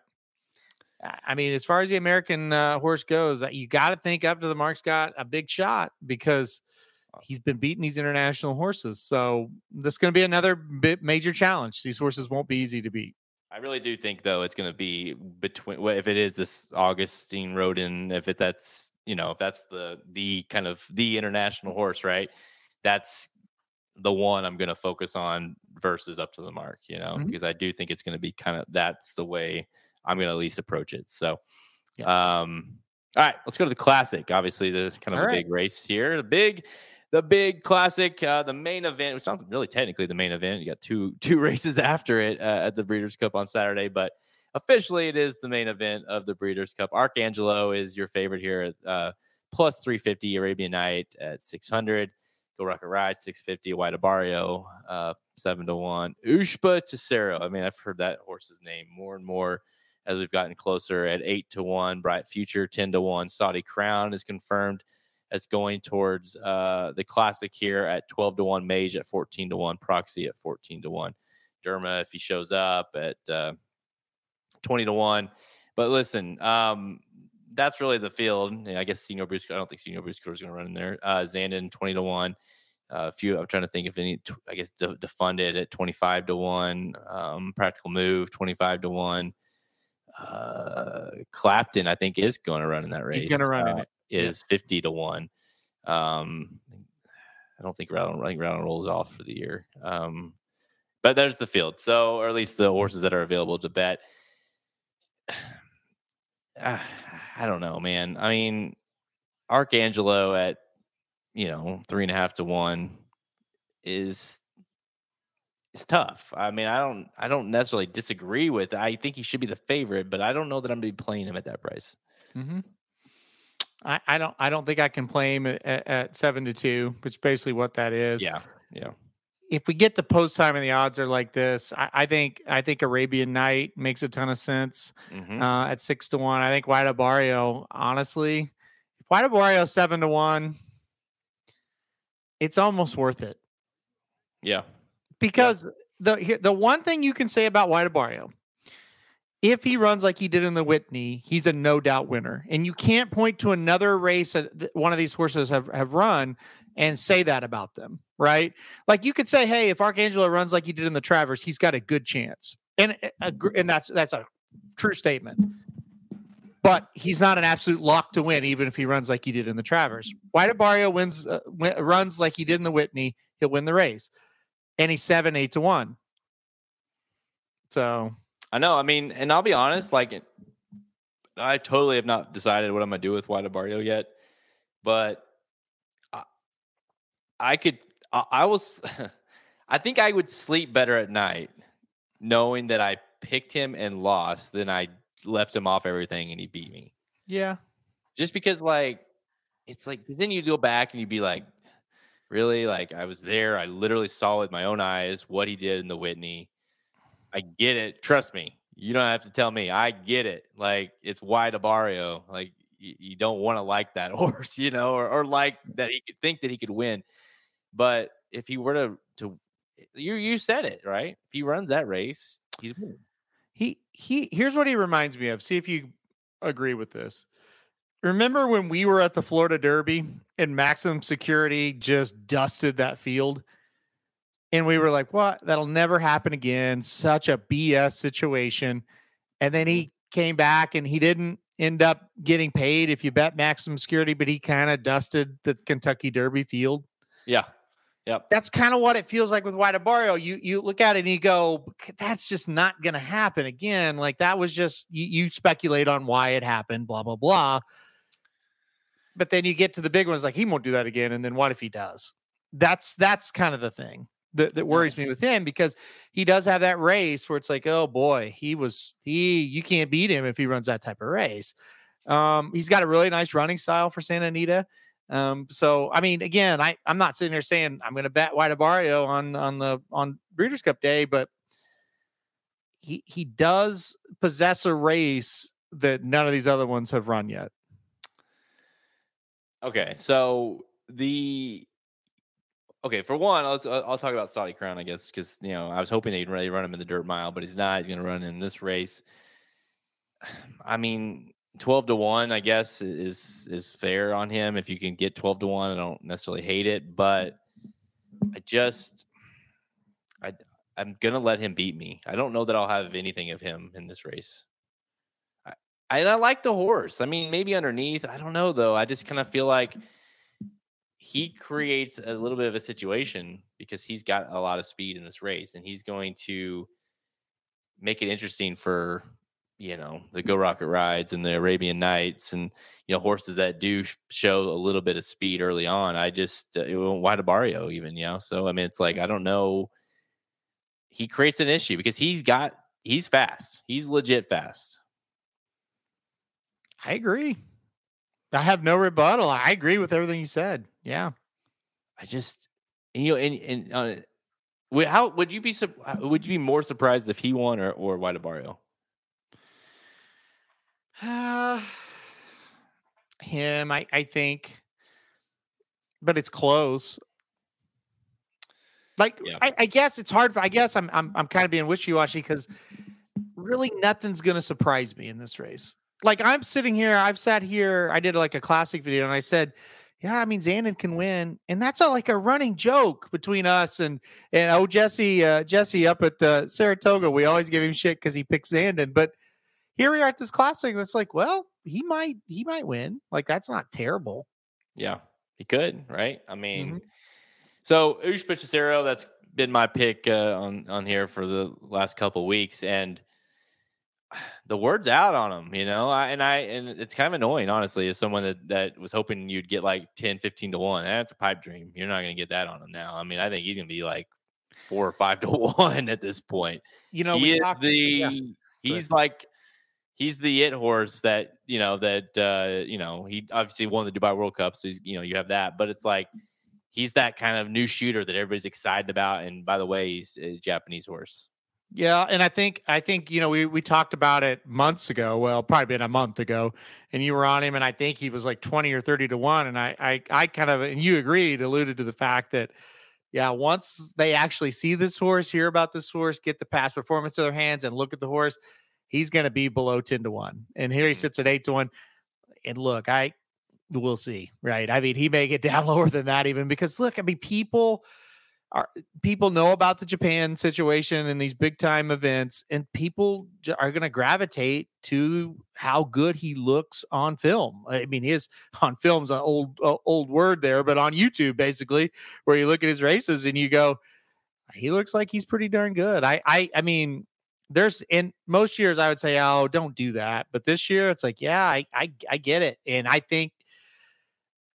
I mean, as far as the American uh, horse goes, uh, you got to think up to the mark's got a big shot because he's been beating these international horses. So this is going to be another bit major challenge. These horses won't be easy to beat. I really do think though it's going to be between if it is this Augustine Rodin, if it that's you know if that's the the kind of the international horse, right? That's the one I'm going to focus on versus up to the mark, you know, Mhm. because I do think it's going to be kind of that's the way I'm going to at least approach it. So, um, all right, let's go to the classic. Obviously, the kind of All a right. big race here, the big, the big classic, uh, the main event, which sounds really technically the main event. You got two two races after it uh, at the Breeders' Cup on Saturday, but officially it is the main event of the Breeders' Cup. Arcangelo is your favorite here at uh, plus 350, Arabian Knight at 600. Geaux Rocket Ride, 650. White Abarrio, uh, 7 to 1. Ushba Tesoro. I mean, I've heard that horse's name more and more as we've gotten closer at 8 to 1. Bright Future, 10 to 1. Saudi Crown is confirmed as going towards uh, the classic here at 12 to 1. Mage at 14 to 1. Proxy at 14 to 1. Derma, if he shows up at uh, 20 to 1. But listen, um, that's really the field. Yeah, I guess Senior Bruce. I don't think Senior Bruce is going to run in there. Uh, Zandon twenty to one. Uh, a few. I'm trying to think if any. I guess de- defunded at twenty five to one. Um, practical move twenty five to one. Uh, Clapton, I think, is going to run in that race. He's gonna run in uh, it. Yeah. Is fifty to one. Um, I don't think Rattle. I think Rattle rolls off for the year. Um, but there's the field. So, or at least the horses that are available to bet. uh, I don't know, man. I mean, Arcangelo at you know three and a half to one is is tough. I mean, I don't I don't necessarily disagree with. I think he should be the favorite, but I don't know that I'm going to be playing him at that price. Mm-hmm. I, I don't I don't think I can play him at, at, seven to two, which is basically what that is. Yeah, yeah, If we get the post time and the odds are like this, I, I think I think Arabian Knight makes a ton of sense Mhm. uh, at six to one. I think White Abarrio, honestly, if White Abarrio seven to one, it's almost worth it yeah, because the here- the one thing you can say about White Abarrio, if he runs like he did in the Whitney, he's a no doubt winner. And you can't point to another race that one of these horses have have run and say that about them, right? Like you could say, hey, if Arcangelo runs like he did in the Travers, he's got a good chance, and gr- and that's that's a true statement. But he's not an absolute lock to win, even if he runs like he did in the Travers. White Abarrio wins, uh, win, runs like he did in the Whitney, he'll win the race, and he's seven, eight to one. So I know. I mean, and I'll be honest, like I totally have not decided what I'm going to do with White Abarrio yet, but I, I could. I, I was. I think I would sleep better at night knowing that I picked him and lost than I left him off everything and he beat me. yeah, Just because, like, it's like then you go back and you'd be like, really? Like, I was there. I literally saw with my own eyes what he did in the Whitney. I get it. Trust me. You don't have to tell me. I get it. Like, it's wide Barrio. Like, you, you don't want to like that horse, you know, or, or like that he could think that he could win. But if he were to, to, you you said it right. If he runs that race, he's winning. he he. Here's what he reminds me of. See if you agree with this. Remember when we were at the Florida Derby and Maximum Security just dusted that field? And we were like, what? That'll never happen again. Such a BS situation. And then he mm. came back and he didn't end up getting paid if you bet Maximum Security, but he kind of dusted the Kentucky Derby field. Yeah. Yep. That's kind of what it feels like with White Abarrio. You you look at it and you go, that's just not going to happen again. Like that was just you, you speculate on why it happened, blah blah blah. But then you get to the big ones, like he won't do that again. And then what if he does? That's that's kind of the thing that, that worries me with him because he does have that race where it's like, oh boy, he was he you can't beat him if he runs that type of race. Um, he's got a really nice running style for Santa Anita. Um, so I mean, again, I I'm not sitting here saying I'm going to bet White Abarrio on on the on Breeders' Cup Day, but he he does possess a race that none of these other ones have run yet. Okay, so the okay for one, I'll I'll talk about Saudi Crown, I guess, because you know I was hoping they'd really run him in the dirt mile, but he's not. He's going to run in this race. I mean, 12 to 1 i guess is is fair on him if you can get 12 to 1 i don't necessarily hate it but i just i i'm gonna let him beat me i don't know that i'll have anything of him in this race I, and i like the horse i mean maybe underneath i don't know though i just kind of feel like he creates a little bit of a situation because he's got a lot of speed in this race and he's going to make it interesting for you know the geaux rocket rides and the arabian knights and you know horses that do show a little bit of speed early on. I just uh, White Abarrio even you know? So i mean it's like i don't know he creates an issue because he's got he's fast. He's legit fast. I agree. I have no rebuttal. I agree with everything you said. Yeah. i just you know and and uh, would- how would you be uh, would you be more surprised if he won or or White Abarrio? Uh, him, I, I think, but it's close. Like Yeah. I, I guess it's hard. For, I guess I'm I'm I'm kind of being wishy washy because really nothing's gonna surprise me in this race. Like I'm sitting here, I've sat here. I did like a classic video, and I said, "Yeah, I mean Zandon can win," and that's a, like a running joke between us and and oh Jesse uh, Jesse up at uh, Saratoga. We always give him shit because he picks Zandon, but here we are at this classic, and it's like, well, he might he might win. Like that's not terrible. Yeah, he could, right? I mean, Mhm. so Ushba Tesoro, that's been my pick uh, on on here for the last couple weeks, and the word's out on him, you know. I, and I and it's kind of annoying, honestly, as someone that that was hoping you'd get like 10, 15 to one. That's a pipe dream. You're not going to get that on him now. I mean, I think he's going to be like four or five to one at this point. You know, he we is talked- the yeah. he's like he's the it horse that you know that uh you know he obviously won the Dubai World Cup so he's you know you have that but it's like he's that kind of new shooter that everybody's excited about and by the way he's a Japanese horse Yeah, and I think I think you know we we talked about it months ago. Well, probably been a month ago, and you were on him, and I think he was like twenty or thirty to one. And I I I kind of and you agreed, alluded to the fact that yeah, once they actually see this horse, hear about this horse, get the past performance in their hands, and look at the horse, he's going to be below ten to one. And here he Mhm. sits at eight to one. And look, I we'll see, right? I mean, he may get down lower than that even because look, I mean, people are people know about the Japan situation and these big time events, and people are going to gravitate to how good he looks on film. I mean, his on film's an old old word there, but on YouTube, basically, where you look at his races and you go, he looks like he's pretty darn good. I I I mean. There's in most years I would say, oh, don't do that. But this year it's like, yeah, I I, I get it. And I think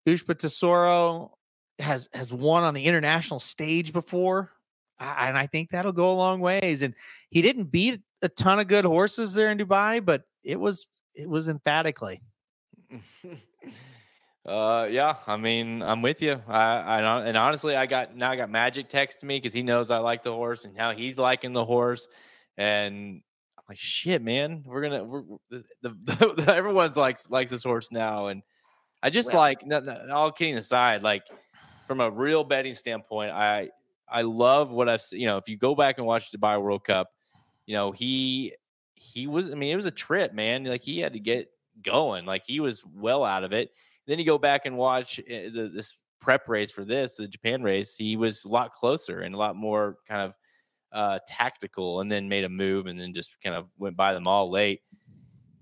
Ushba Tesoro has has won on the international stage before, a- and I think that'll go a long ways. And he didn't beat a ton of good horses there in Dubai, but it was it was emphatically. uh yeah I mean I'm with you I I and honestly I got now I got Magic texting me because he knows I like the horse and how he's liking the horse and I'm like shit man we're gonna we're, we're- the, the, the everyone's likes likes this horse now and I just Well- like no, no, all kidding aside, like from a real betting standpoint, I I love what I've seen. You know, if you go back and watch Dubai World Cup, you know he he was. I mean, it was a trip, man. Like he had to get going. Like he was well out of it. Then you go back and watch uh, the, this prep race for this, the Japan race. He was a lot closer and a lot more kind of uh, tactical, and then made a move, and then just kind of went by them all late.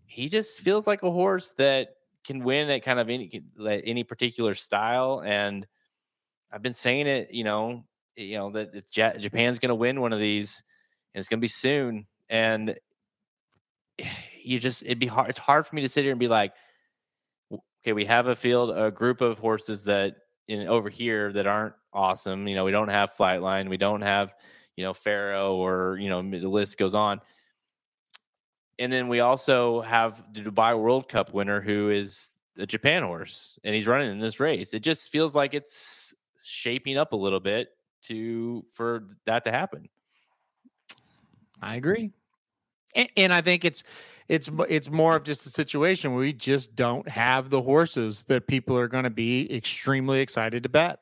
He just feels like a horse that can win at kind of any any particular style and i've been saying it you know you know that japan's going to win one of these and it's going to be soon and you just it'd be hard it's hard for me to sit here and be like okay we have a field a group of horses that in over here that aren't awesome you know we don't have flightline we don't have you know pharaoh or you know the list goes on and then we also have the Dubai World Cup winner who is a Japan horse and he's running in this race. It just feels like it's shaping up a little bit to for that to happen. I agree, and, and I think it's it's it's more of just a situation where we just don't have the horses that people are going to be extremely excited to bet.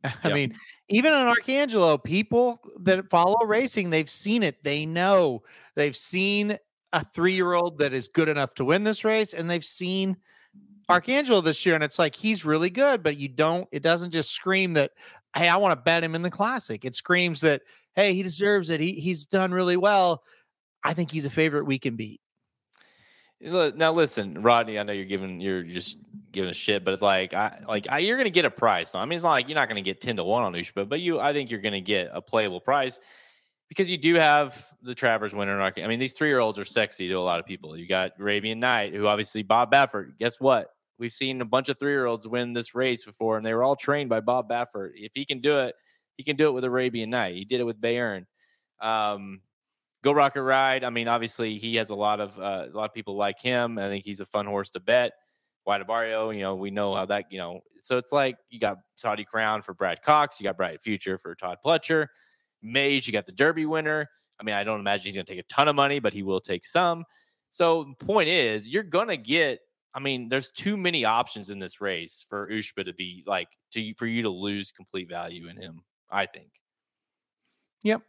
I Yep. mean, even on Arcangelo, people that follow racing, they've seen it. They know they've seen a three year old that is good enough to win this race, and they've seen Arcangelo this year, and it's like he's really good, but you don't. It doesn't just scream that, hey, I want to bet him in the classic. It screams that, hey, he deserves it. He he's done really well. I think he's a favorite we can beat. Now listen, Rodney. I know you're giving you're just giving a shit, but it's like I like I, you're to get a price. I mean, it's not like you're not to get ten to one on Ushba, but you I think you're to get a playable price because you do have the Travers winner. I mean, these three year olds are sexy to a lot of people. You got Arabian Knight, who obviously Bob Baffert. Guess what? We've seen a bunch of three year olds win this race before, and they were all trained by Bob Baffert. If he can do it, he can do it with Arabian Knight. He did it with Bayern. Um, Geaux Rocket Ride. I mean, obviously he has a lot of uh, a lot of people like him. I think he's a fun horse to bet. White Abarrio, you know, we know how that, you know, so it's like you got Saudi Crown for Brad Cox, you got Bright Future for Todd Pletcher, Mage, you got the Derby winner. I mean, I don't imagine he's going to take a ton of money, but he will take some. So point is, you're going to get. I mean, there's too many options in this race for Ushba to be like to for you to lose complete value in him. I think. Yep,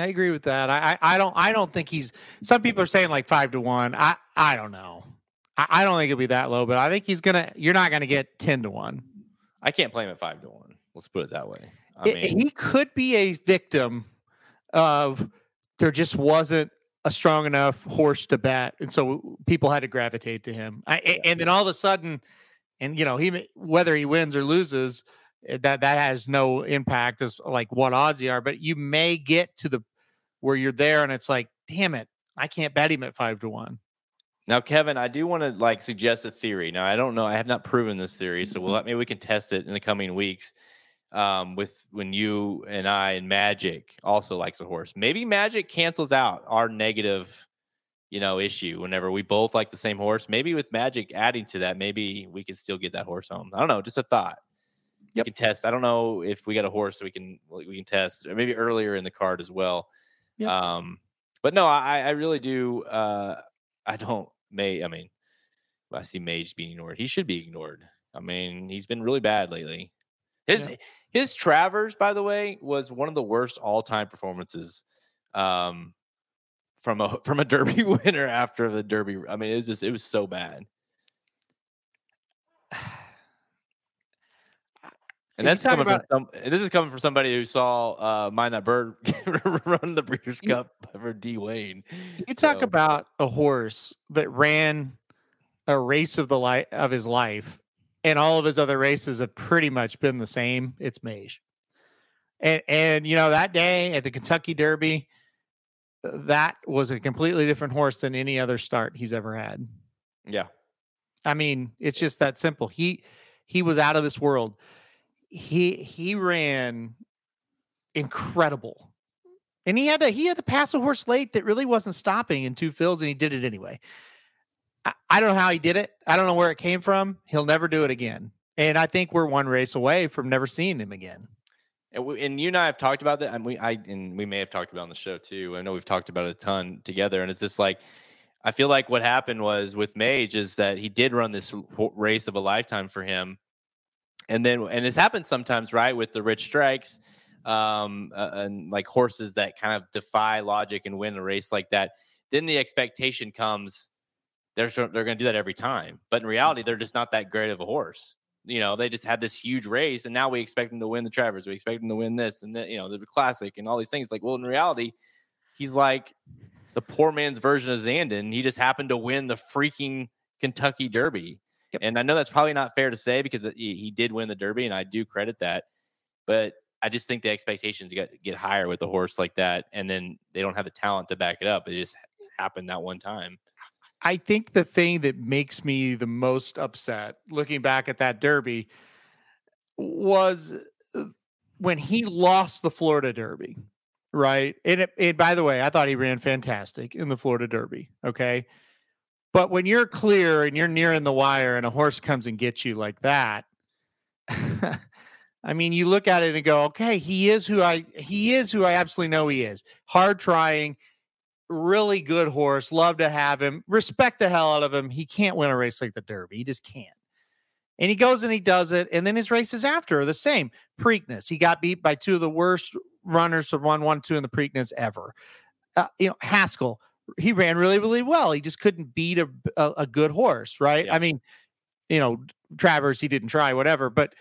I agree with that. I, I, I don't I don't think he's. Some people are saying like five to one. I I don't know. I, I don't think it'll be that low, but I think he's gonna. You're not gonna get ten to one. I can't play him at five to one. Let's put it that way. I mean, he could be a victim of there just wasn't a strong enough horse to bet, and so people had to gravitate to him. I, yeah. And then all of a sudden, and you know, he whether he wins or loses, Eh, that that has no impact as like what odds he are, but you may get to the where you're there and it's like, damn it, I can't bet him at five to one. Now, Kevin, I do want to like suggest a theory. Now, I don't know, I have not proven this theory, so we'll mm-hmm. maybe we can test it in the coming weeks. Um, with when you and I and Magic also likes a horse. Maybe Magic cancels out our negative, you know, issue whenever we both like the same horse. Maybe with Magic adding to that, maybe we can still get that horse home. I don't know, just a thought. Yep. We can test. I don't know if we got a horse we can we can test, or maybe earlier in the card as well. Yep. Um, but no, I I really do. Uh, I don't. May I mean, I see Mage being ignored. He should be ignored. I mean, he's been really bad lately. His yeah. his Travers, by the way, was one of the worst all time performances. Um, from a from a Derby winner after the Derby. I mean, it was just it was so bad. And that's coming about, from some. this is coming from somebody who saw uh, Mine That Bird run the Breeders' you, Cup for D Wayne. You so. talk about a horse that ran a race of the life of his life, and all of his other races have pretty much been the same. It's Mage, and and you know that day at the Kentucky Derby, that was a completely different horse than any other start he's ever had. Yeah, I mean it's just that simple. He he was out of this world he he ran incredible. And he had to he had to pass a horse late that really wasn't stopping in Two Phil's, and he did it anyway. I, don't know how he did it. I don't know where it came from. He'll never do it again. And I think we're one race away from never seeing him again. And, we, and you and I have talked about that, and we I and we may have talked about on the show too. I know we've talked about it a ton together, and it's just like I feel like what happened was with Mage is that he did run this race of a lifetime for him, and then and it's happened sometimes right with the rich strikes um uh, and like horses that kind of defy logic and win a race like that then the expectation comes they're they're going to do that every time but in reality they're just not that great of a horse you know they just had this huge race and now we expect them to win the travers we expect them to win this and then you know the classic and all these things like well in reality he's like the poor man's version of zandon he just happened to win the freaking kentucky derby Yep. And I know that's probably not fair to say because he, he did win the Derby, and I do credit that. But I just think the expectations get get higher with a horse like that, and then they don't have the talent to back it up. It just happened that one time. I think the thing that makes me the most upset looking back at that Derby was uh, when he lost the Florida Derby, right? And, it, and by the way, I thought he ran fantastic in the Florida Derby. Okay. But when you're clear and you're nearing the wire and a horse comes and gets you like that, I mean, you look at it and go, okay, he is who I he is who I absolutely know he is. Hard trying, really good horse. Love to have him. Respect the hell out of him. He can't win a race like the Derby. He just can't. And he goes and he does it. And then his races after are the same. Preakness. He got beat by two of the worst runners of one, one, two in the Preakness ever. Uh, you know, Haskell he ran really, really well. He just couldn't beat a a, a good horse, right? Yeah. I mean, you know, Travers, he didn't try, whatever, but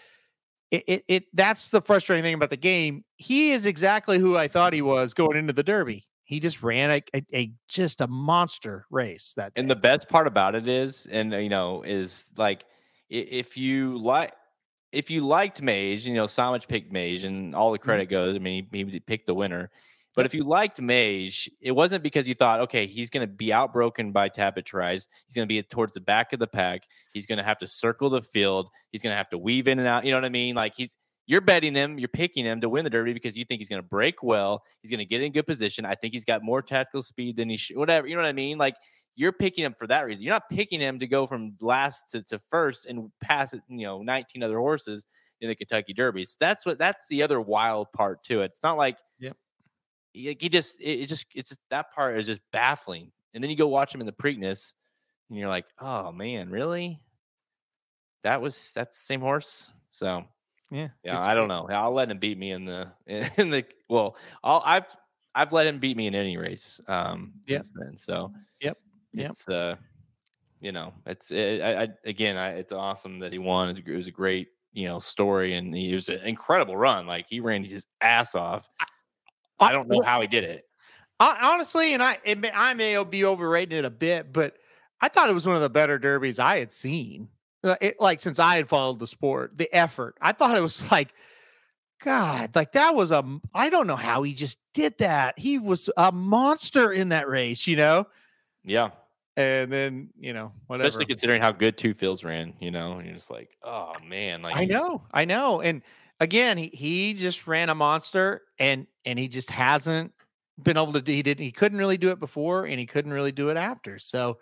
it, it, it that's the frustrating thing about the game. He is exactly who I thought he was going into the Derby. He just ran a, a, a just a monster race that And day. the best part about it is, and uh, you know, is like if you like, if you liked Mage, you know, Samich picked Mage, and all the credit goes. I mean, he, he picked the winner. But if you liked Mage, it wasn't because you thought, okay, he's going to be outbroken by tries. He's going to be towards the back of the pack. He's going to have to circle the field. He's going to have to weave in and out. You know what I mean? Like he's you're betting him, you're picking him to win the Derby because you think he's going to break well. He's going to get in good position. I think he's got more tactical speed than he should. Whatever. You know what I mean? Like you're picking him for that reason. You're not picking him to go from last to, to first and pass it, you know, 19 other horses in the Kentucky Derby. So that's what that's the other wild part to it. It's not like Yep. he, he just it, it just it's just, that part is just baffling. And then you go watch him in the Preakness, and you're like, oh man, really? That was that's the same horse. So yeah, yeah, I don't know. I'll let him beat me in the in the well. I'll I've I've let him beat me in any race um Yep. since then. So Yep. Yep. it's uh you know it's it, I, I again I, it's awesome that he won. It was a great you know story and he was an incredible run. Like he ran his ass off. I don't know how he did it. Hon- honestly, and I it may, I may be overrating it a bit, but I thought it was one of the better derbies I had seen. Uh, It, like since I had followed the sport, the effort. I thought it was like, God, like that was a. I don't know how he just did that. He was a monster in that race, you know. Yeah, And then you know whatever. especially considering how good Two Phil's ran. You know, and you're just like, oh man, like I know, I know. And again, he he just ran a monster, and and he just hasn't been able to. He didn't. He couldn't really do it before, and he couldn't really do it after. So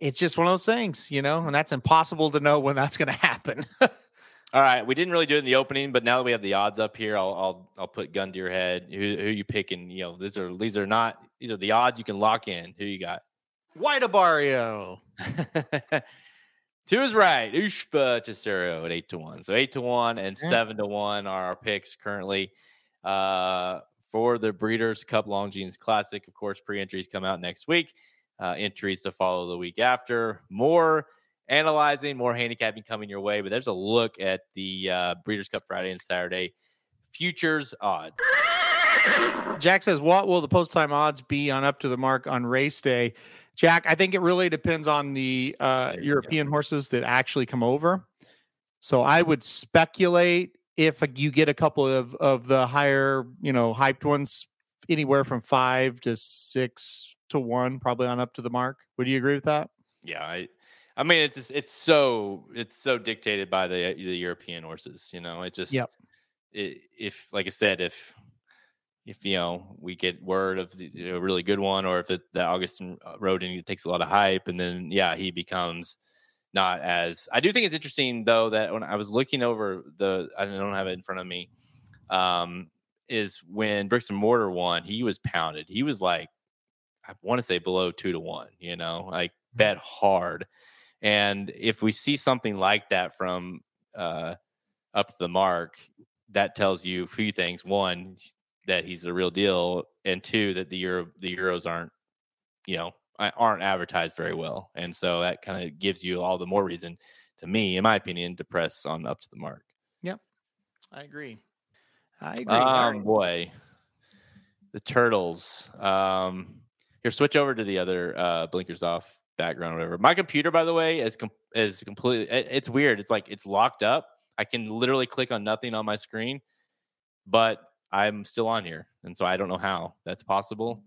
it's just one of those things, you know, and that's impossible to know when that's going to happen. All right, we didn't really do it in the opening, but now that we have the odds up here, I'll I'll I'll put gun to your head. Who who you picking? You know, these are these are not these are the odds you can lock in. Who you got? White Abarrio. Two is right. Ushba Tesoro at eight to one. So eight to one and Yeah. seven to one are our picks currently. Uh, for the Breeders' Cup Longines Classic, of course, pre-entries come out next week. Uh, entries to follow the week after. More analyzing, more handicapping coming your way. But there's a look at the uh, Breeders' Cup Friday and Saturday futures odds. Jack says, "What will the post time odds be on up to the mark on race day?" Jack, I think it really depends on the uh, you go. European horses that actually come over. So I would speculate if you get a couple of of the higher, you know, hyped ones, anywhere from five to six to one, probably on up to the mark. Would you agree with that? Yeah, I, I mean, it's just, it's so it's so dictated by the the European horses. You know, it just Yep. It, if like I said, if if you know we get word of the, you know, a really good one, or if it, the Augustin uh, Rodin takes a lot of hype, and then yeah, he becomes not as. I do think it's interesting though that when I was looking over the, I don't have it in front of me, um, is when Bricks and Mortar won, he was pounded. He was like, I want to say below two to one. You know, like bet hard. And if we see something like that from uh, up to the mark, that tells you a few things. One, that he's a real deal, and two, that the Euro the Euros aren't, you know, aren't advertised very well, and so that kind of gives you all the more reason, to me, in my opinion, to press on up to the mark. Yep. I agree. I agree. Um, right. boy, the turtles. Um, here, switch over to the other uh, blinkers off background, whatever. My computer, by the way, is com- is completely. it- it's weird. It's like it's locked up. I can literally click on nothing on my screen, but I'm still on here, and so I don't know how that's possible.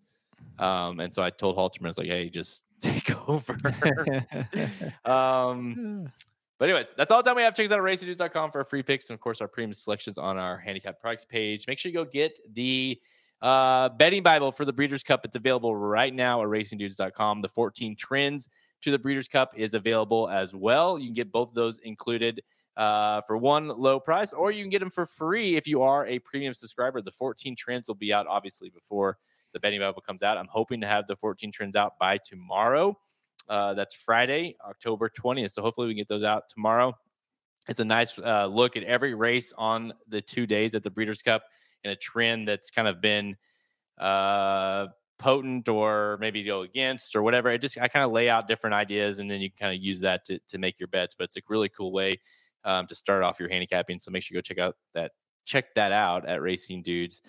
Um, and so I told Halterman, I was like, "Hey, just take over." um, but anyways, that's all the time we have. Check us out at racingnews.com for free picks and of course our premium selections on our handicap products page. Make sure you go get the uh, betting Bible for the Breeders' Cup. It's available right now at racingdudes.com. The 14 trends to the Breeders' Cup is available as well. You can get both of those included uh, for one low price, or you can get them for free if you are a premium subscriber. The 14 trends will be out obviously before the betting Bible comes out. I'm hoping to have the 14 trends out by tomorrow. Uh, that's Friday, October 20th. So hopefully we can get those out tomorrow. It's a nice uh, look at every race on the two days at the Breeders' Cup and a trend that's kind of been uh, potent or maybe go against or whatever. I just I kind of lay out different ideas and then you kind of use that to to make your bets. But it's a really cool way um, to start off your handicapping. So make sure you go check out that check that out at Racing Dudes.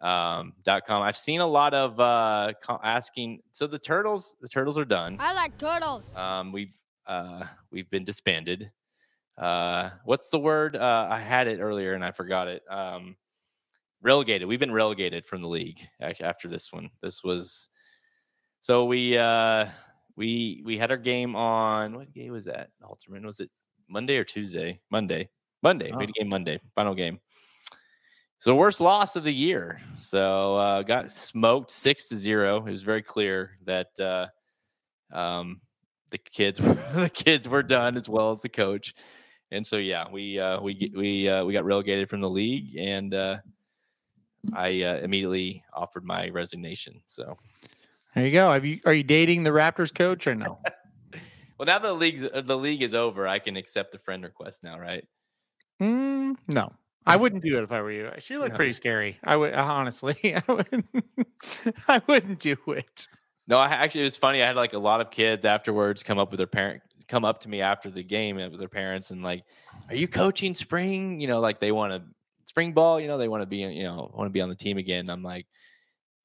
Um, dot com. I've seen a lot of uh asking. So the turtles, the turtles are done. I like turtles. Um, we've uh we've been disbanded. Uh, what's the word? Uh, I had it earlier and I forgot it. Um, relegated. We've been relegated from the league after this one. This was so we uh we we had our game on what game was that? Alterman was it Monday or Tuesday? Monday. Monday. Oh. We had a game Monday. Final game. So worst loss of the year. So uh, got smoked six to zero. It was very clear that uh, um, the kids the kids were done as well as the coach. And so yeah, we uh, we we uh, we got relegated from the league, and uh, I uh, immediately offered my resignation. So there you go. Have you are you dating the Raptors coach or no? well, now that the league's the league is over, I can accept the friend request now, right? Mm, no. I wouldn't do it if I were you. She looked no. pretty scary. I would honestly. I wouldn't. I wouldn't do it. No, I actually it was funny. I had like a lot of kids afterwards come up with their parent come up to me after the game with their parents and like, "Are you coaching spring?" You know, like they want to spring ball. You know, they want to be you know want to be on the team again. I'm like,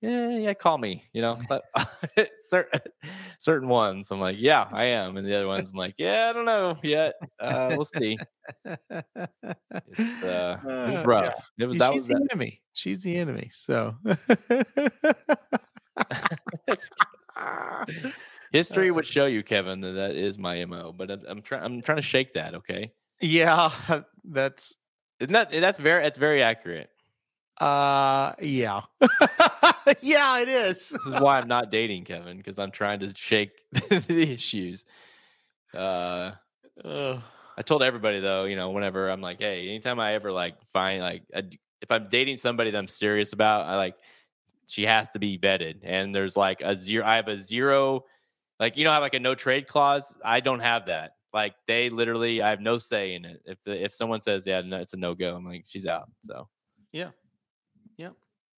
yeah, yeah, call me. You know, but certain certain ones, I'm like, yeah, I am, and the other ones, I'm like, yeah, I don't know yet. Uh, we'll see. It's uh, it was uh, rough. Yeah. It was that She's was the that. enemy. She's the enemy. So. History would show you, Kevin, that that is my mo. But I'm, I'm trying. I'm trying to shake that. Okay. Yeah, that's. Isn't that that's very that's very accurate. Uh, yeah. yeah, it is. this is why I'm not dating Kevin because I'm trying to shake the issues. Uh, uh, I told everybody though, you know, whenever I'm like, hey, anytime I ever like find like a, if I'm dating somebody that I'm serious about, I like she has to be vetted, and there's like a zero. I have a zero, like you know, have like a no trade clause. I don't have that. Like they literally, I have no say in it. If the, if someone says yeah, no, it's a no go, I'm like she's out. So yeah, yeah.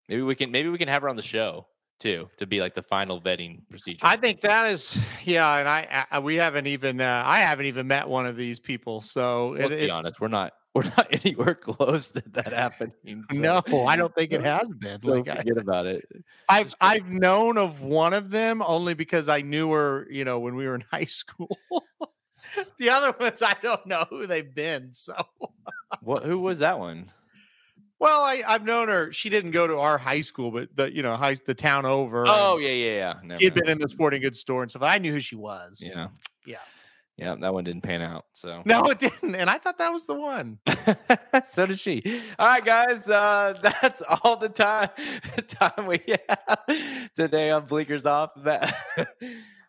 Maybe we can maybe we can have her on the show too to be like the final vetting procedure. I think that is yeah, and I, I we haven't even uh, I haven't even met one of these people. So let's it, be honest, we're not we're not anywhere close to that happening. So. No, I don't think it has been. So like, forget I, about it. I've I've known of one of them only because I knew her, you know, when we were in high school. the other ones I don't know who they've been. So what who was that one? Well, I, I've known her. She didn't go to our high school, but the you know high the town over. Oh yeah, yeah, yeah. Never She'd been in the sporting goods store and stuff. I knew who she was. Yeah, yeah, yeah. That one didn't pan out. So no, it didn't, and I thought that was the one. so did she. All right, guys. Uh, that's all the time time we have today on Blinkers Off.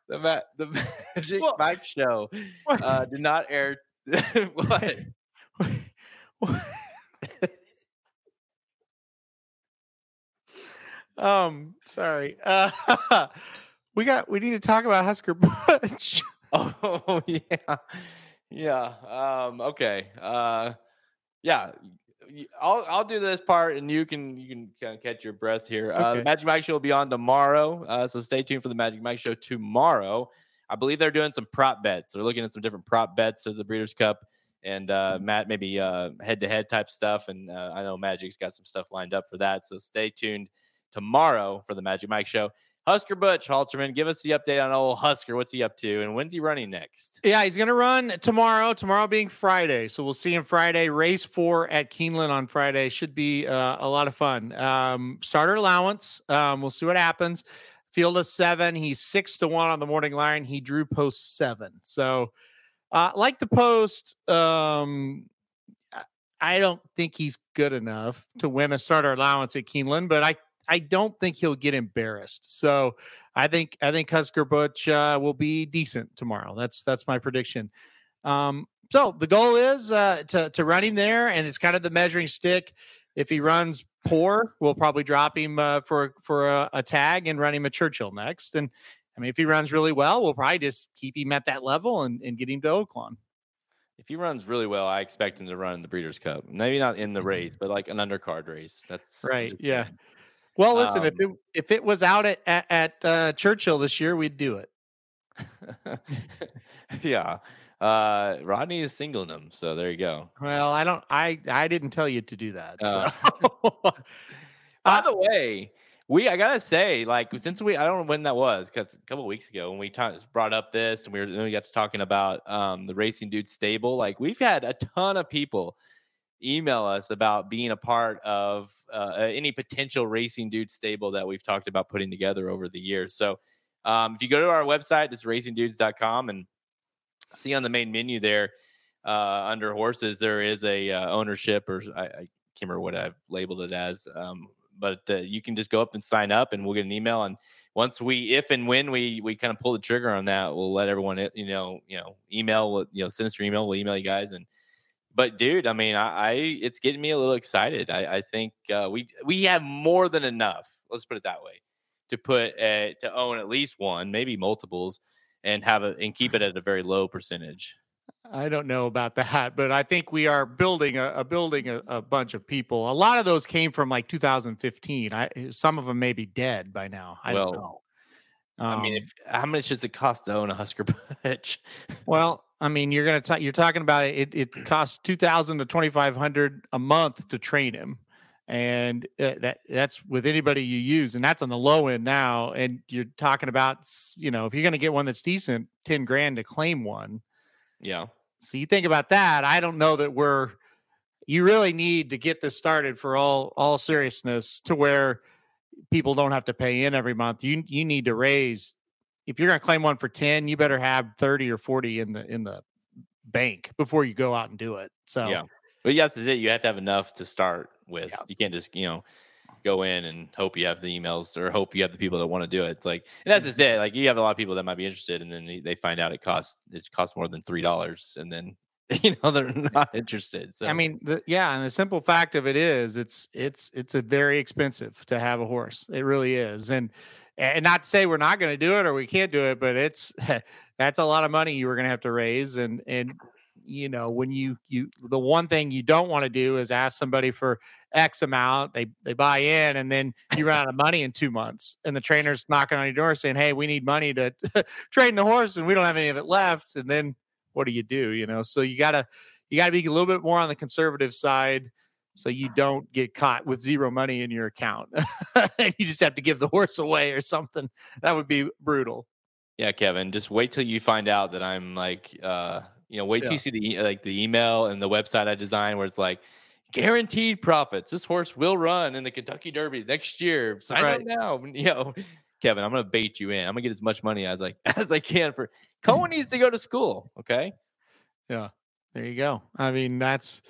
The Matt, the Magic Mike Show uh, did not air. what? what? Um, sorry. Uh, we got we need to talk about Husker Butch. oh yeah, yeah. Um, okay. Uh, yeah. I'll I'll do this part, and you can you can kind of catch your breath here. Uh, the Magic Mike Show will be on tomorrow, uh, so stay tuned for the Magic Mike Show tomorrow. I believe they're doing some prop bets. They're looking at some different prop bets of the Breeders' Cup and uh, Matt maybe head to head type stuff. And uh, I know Magic's got some stuff lined up for that. So stay tuned tomorrow for the Magic Mike Show. Husker Butch Halterman, give us the update on old Husker. What's he up to, and when's he running next? Yeah, he's going to run tomorrow. Tomorrow being Friday, so we'll see him Friday. Race four at Keeneland on Friday should be uh, a lot of fun. Um, starter allowance. Um, we'll see what happens. Field of seven. He's six to one on the morning line. He drew post seven. So, uh, like the post, um, I don't think he's good enough to win a starter allowance at Keeneland, but I I don't think he'll get embarrassed. So I think I think Husker Butch uh, will be decent tomorrow. That's that's my prediction. Um, so the goal is uh, to to run him there, and it's kind of the measuring stick. If he runs poor, we'll probably drop him uh, for for a, a, tag and run him a Churchill next. And I mean, if he runs really well, we'll probably just keep him at that level and, and get him to Oaklawn. If he runs really well, I expect him to run the Breeders' Cup. Maybe not in the race, but like an undercard race. That's right. Yeah. Well, listen, if Um, it if it was out at at, at uh, Churchill this year, we'd do it. yeah. Uh, Rodney is singling them, so there you go. Well, I don't. I I didn't tell you to do that. Uh, so. By Uh, the way, we I gotta say, like since we I don't know when that was because a couple weeks ago when we ta- brought up this and we were we got to talking about um the Racing Dude stable, like we've had a ton of people email us about being a part of uh, any potential Racing Dude stable that we've talked about putting together over the years. So um, if you go to our website, it's racingdudes.com and see on the main menu there uh, under horses, there is a uh, ownership or I, I can't remember what I've labeled it as. Um, but uh, you can just go up and sign up and we'll get an email. And once we, if and when we, we kind of pull the trigger on that, we'll let everyone, you know, you know, email, you know, send us your email. We'll email you guys. And, but dude, I mean, I, I it's getting me a little excited. I, I think uh, we, we have more than enough. Let's put it that way to put, uh, to own at least one, maybe multiples and have it and keep it at a very low percentage. I don't know about that, but I think we are building a, a building a, a bunch of people. A lot of those came from like 2015. I some of them may be dead by now. I don't Well, know. I mean, Um, if, how much does it cost to own a Husker Butch? well, I mean, you're gonna talk. You're talking about it. It, it costs two thousand to twenty five hundred a month to train him, and uh, that that's with anybody you use, and that's on the low end now. And you're talking about, you know, if you're gonna get one that's decent, ten grand to claim one. yeah. So you think about that. I don't know that we're you really need to get this started for all all seriousness to where people don't have to pay in every month. You you need to raise if you're going to claim one for 10, you better have 30 or 40 in the in the bank before you go out and do it. So Yeah. But yes, is it. You have to have enough to start with. Yeah. You can't just, you know, go in and hope you have the emails or hope you have the people that want to do it. It's like, and that's just mm-hmm. it. Like you have a lot of people that might be interested, and then they, they find out it costs it costs more than three dollars, and then you know they're not interested. So I mean, the, yeah, and the simple fact of it is, it's it's it's a very expensive to have a horse. It really is, and and not to say we're not going to do it or we can't do it, but it's that's a lot of money you were going to have to raise, and and you know when you you the one thing you don't want to do is ask somebody for X amount, they they buy in, and then you run out of money in two months, and the trainer's knocking on your door saying, "Hey, we need money to train the horse, and we don't have any of it left," and then what do you do? You know, so you gotta you got to be a little bit more on the conservative side so you don't get caught with zero money in your account and you just have to give the horse away or something that would be brutal yeah, Kevin, just wait till you find out that I'm like, uh, you know, wait till Yeah. you see the like the email and the website I designed where it's like guaranteed profits. This horse will run in the Kentucky Derby next year. Sign up now. You know, Kevin, I'm gonna bait you in. I'm gonna get as much money as I as I can for Cohen needs to go to school. Okay. Yeah. There you go i mean that's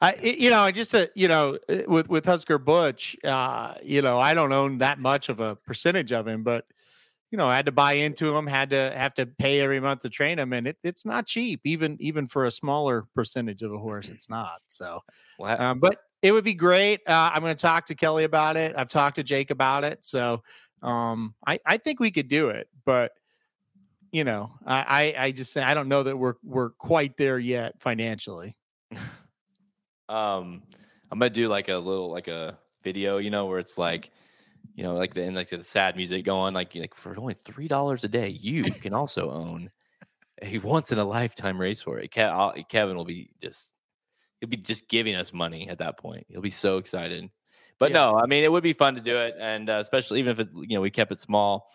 I, it- you know, I just to, you know, uh, with with Husker Butch, uh, you know, I don't own that much of a percentage of him, but you know, I had to buy into him, had to have to pay every month to train him, and it, it's not cheap, even even for a smaller percentage of a horse, it's not. So, um, but it would be great. Uh, I'm going to talk to Kelly about it. I've talked to Jake about it. So um, I, I think we could do it, but you know, I, I, I just say I don't know that we're we're quite there yet financially. um, I'm gonna do like a little like a video, you know, where it's like, you know, like the and like the sad music going, like like for only three dollars a day, you can also own a once in a lifetime race for it. Ke- Kevin will be just he'll be just giving us money at that point. He'll be so excited. But Yeah. no, I mean it would be fun to do it, and uh, especially even if it, you know we kept it small.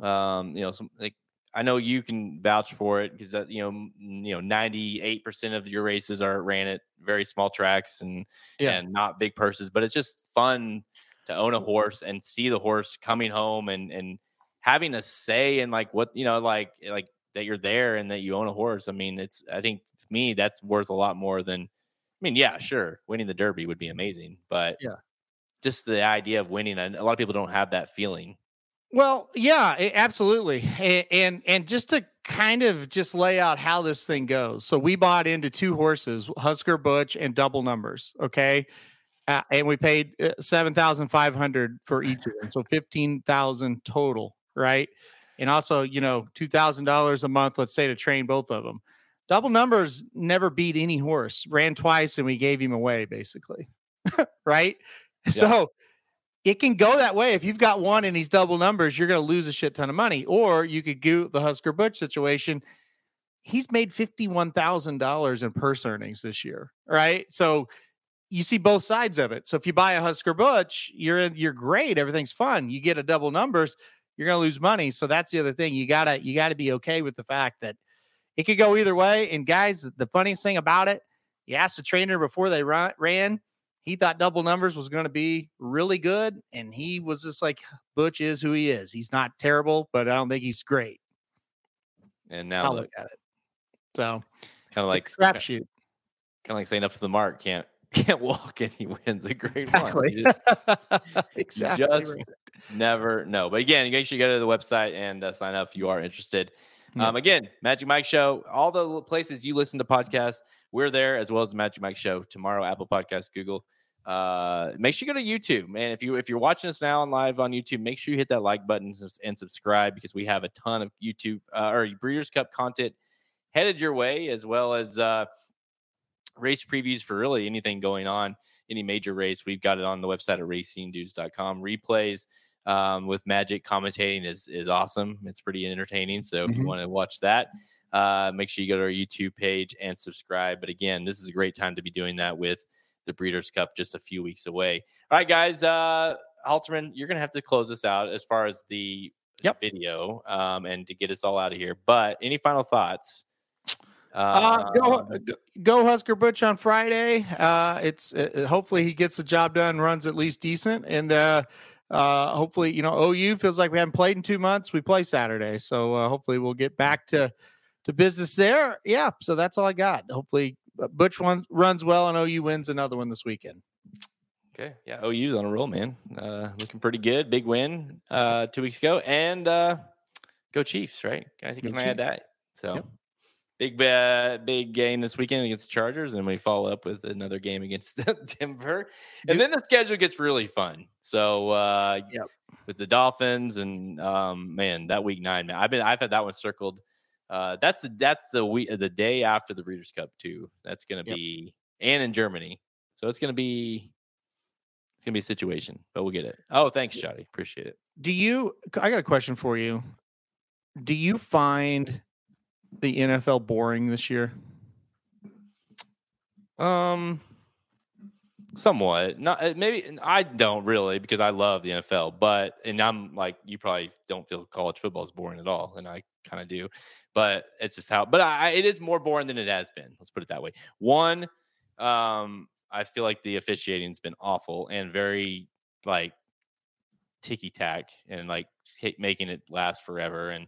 Um, you know, some like I know you can vouch for it because that you know you know ninety eight percent of your races are ran at very small tracks and Yeah. and not big purses, but it's just fun to own a horse and see the horse coming home and and having a say in like what you know like like that you're there and that you own a horse. I mean, it's I think to me that's worth a lot more than I mean, yeah, sure, winning the Derby would be amazing, but Yeah. Just the idea of winning, and a lot of people don't have that feeling. Well, yeah, absolutely. A- And and just to kind of just lay out how this thing goes. So we bought into two horses, Husker Butch and double numbers, okay? Uh, and we paid uh, 7,500 for each of them. So 15,000 total, right? And also, you know, $2,000 a month let's say to train both of them. Double numbers never beat any horse. Ran twice and we gave him away basically. right? So it can go that way. If you've got one and he's double numbers, you're going to lose a shit ton of money. Or you could do the Husker Butch situation. He's made $51,000 in purse earnings this year, right? So you see both sides of it. So if you buy a Husker Butch, you're in, you're great, everything's fun. You get a double numbers, you're going to lose money. So that's the other thing. You got to you got to be okay with the fact that it could go either way. And guys, the funniest thing about it, you asked the trainer before they run, ran, he thought double numbers was going to be really good. And he was just like, Butch is who he is. He's not terrible, but I don't think he's great. And now I'll look, at it. So kind of like it's a kind of like saying up to the mark can't can't walk and he wins a great one. Exactly. You just exactly. just right. never know. But again, make sure you go to the website and uh, sign up if you are interested. Yeah. Um, again, Magic Mike Show, all the places you listen to podcasts, we're there as well as the Magic Mike Show tomorrow, Apple Podcasts, Google. Uh, make sure you go to YouTube, man. If you if you're watching us now on live on YouTube, make sure you hit that like button and subscribe because we have a ton of YouTube uh, or Breeders' Cup content headed your way, as well as uh, race previews for really anything going on, any major race. We've got it on the website at racingdudes.com. Replays um, with Magic commentating is is awesome. It's pretty entertaining. So if you Mhm. want to watch that, uh, make sure you go to our YouTube page and subscribe. But again, this is a great time to be doing that with the Breeders' Cup just a few weeks away. All right, guys. Uh, Halterman, you're gonna have to close us out as far as the Yep. video um, and to get us all out of here. But any final thoughts? Uh, go, Um, go- go Husker Butch on Friday. Uh, it's uh, hopefully he gets the job done, runs at least decent, and uh, uh, hopefully you know OU feels like we haven't played in two months. We play Saturday, so uh, hopefully we'll get back to to business there. Yeah, so that's all I got. Hopefully uh, Butch one runs well and OU wins another one this weekend. Okay. Yeah. OU's on a roll, man. Uh, looking pretty good. Big win uh, two weeks ago. And uh, go Chiefs, right? I think Go can I add that? So Yep. big, uh, big game this weekend against the Chargers. And we follow up with another game against Denver. And then the schedule gets really fun. So, uh, Yep. with the Dolphins and um, man, that week nine, man, I've been, I've had that one circled. Uh, that's the, that's the week, the day after the Breeders' Cup, too. That's going to Yep. be, and in Germany. So it's going to be, it's gonna be a situation, but we'll get it. Oh, thanks, Shotty. Appreciate it. Do you? I got a question for you. Do you find the NFL boring this year? Um, somewhat. Not uh, maybe. I don't really because I love the NFL, but and I'm like you probably don't feel college football is boring at all, and I kind of do. But it's just how. But I, it is more boring than it has been. Let's put it that way. One, um, I feel like the officiating's been awful and very like ticky tack and like making it last forever. And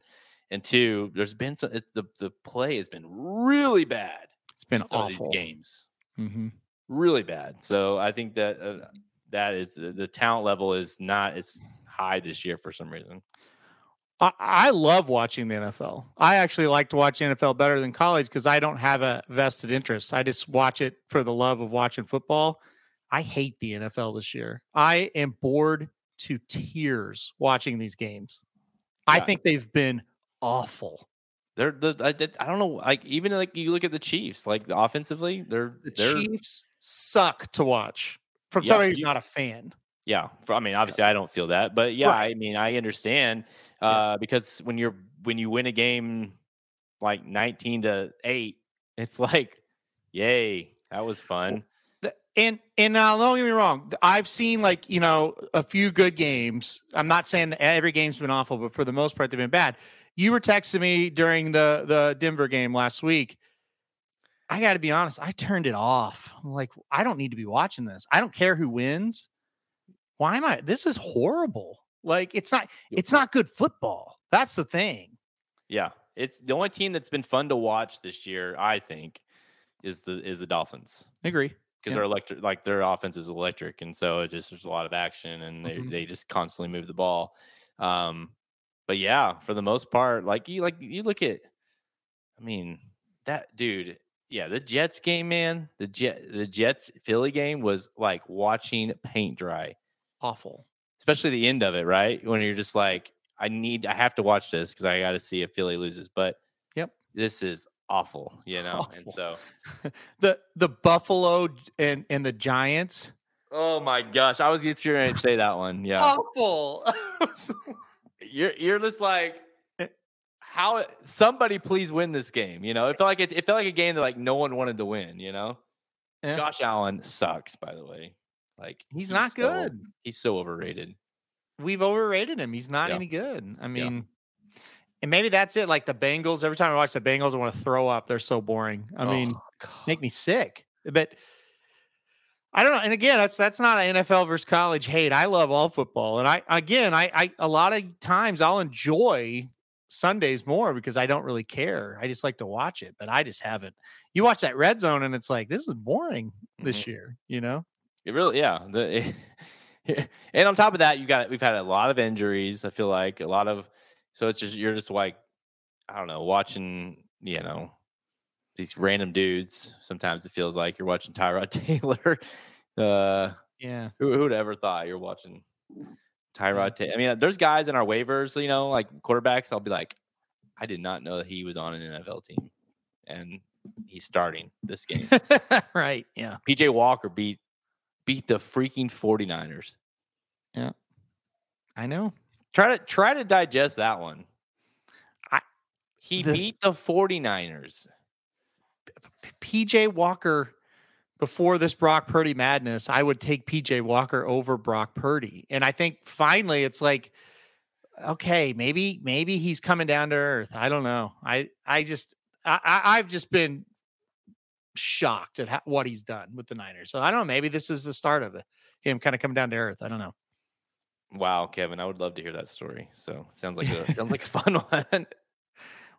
and two, there's been some. It's the the play has been really bad. It's been in some of awful. these games Mm-hmm. Really bad. So I think that uh, that is the talent level is not as high this year for some reason. I, I love watching the NFL. I actually like to watch NFL better than college because I don't have a vested interest. I just watch it for the love of watching football. I hate the NFL this year. I am bored to tears watching these games. I think they've been awful. They're the I, I don't know like even like you look at the Chiefs like offensively they're The they're Chiefs suck to watch from Yeah, somebody who's you- not a fan. yeah. for- I mean obviously I don't feel that, but yeah, Right. I mean I understand Yeah. uh because when you're when you win a game like 19 to 8, it's like yay, that was fun. And and now don't get me wrong i've seen like you know a few good games i'm not saying that every game's been awful but for the most part they've been bad you were texting me during the the denver game last week. I got to be honest i turned it off. I'm like i don't need to be watching this. I don't care who wins. Why am i this is horrible. Like it's not it's not good football. That's the thing. Yeah. It's the only team that's been fun to watch this year, I think, is the is the Dolphins. I agree. Because Yeah. they're electric like their offense is electric and so it just there's a lot of action and they, Mhm. they just constantly move the ball. Um but yeah for the most part like you like you look at i mean that dude yeah the jets game man the jet the jets philly game was like watching paint dry awful especially the end of it right when you're just like i need i have to watch this because i got to see if philly loses but Yep. this is awful you know and so the the buffalo and and the giants Oh my gosh, I was going to say that one. Yeah, Awful. you're you're just like, eh. how? Somebody please win this game. You know, it felt like it, it felt like a game that like no one wanted to win. You know, Yeah. Josh Allen sucks. By the way, like He's not so- good. He's so overrated. We've overrated him. He's not Yeah. any good. I Yeah. mean, and maybe that's it. Like the Bengals, every time I watch the Bengals, I want to throw up. They're so boring. I oh, mean, Oh, God. make me sick. But I don't know. And again, that's that's not an NFL versus college hate. I love all football, and I again, I I a lot of times I'll enjoy Sundays more because I don't really care. I just like to watch it, but I just haven't. You watch that red zone, and it's like this is boring this Mhm. year. You know? It really, yeah. The, and on top of that, you got we've had a lot of injuries. I feel like a lot of, so it's just you're just like, I don't know, watching, you know, these random dudes. Sometimes it feels like you're watching Tyrod Taylor. Uh, Yeah. who who'd ever thought you're watching Tyrod Taylor? I mean, there's guys in our waivers, you know, like quarterbacks. I'll be like, I did not know that he was on an NFL team, and he's starting this game. right. Yeah. PJ Walker beat beat the freaking 49ers. Yeah. I know. Try to try to digest that one. I- he the- beat the 49ers. PJ Walker before this Brock Purdy madness, I would take PJ Walker over Brock Purdy. And I think finally it's like, okay, maybe, maybe he's coming down to earth. I don't know. I, I just, I, I've just been shocked at how, what he's done with the Niners. So I don't know. Maybe this is the start of it. Him kind of coming down to earth. I don't know. Wow, Kevin, I would love to hear that story. So sounds like a sounds like a fun one.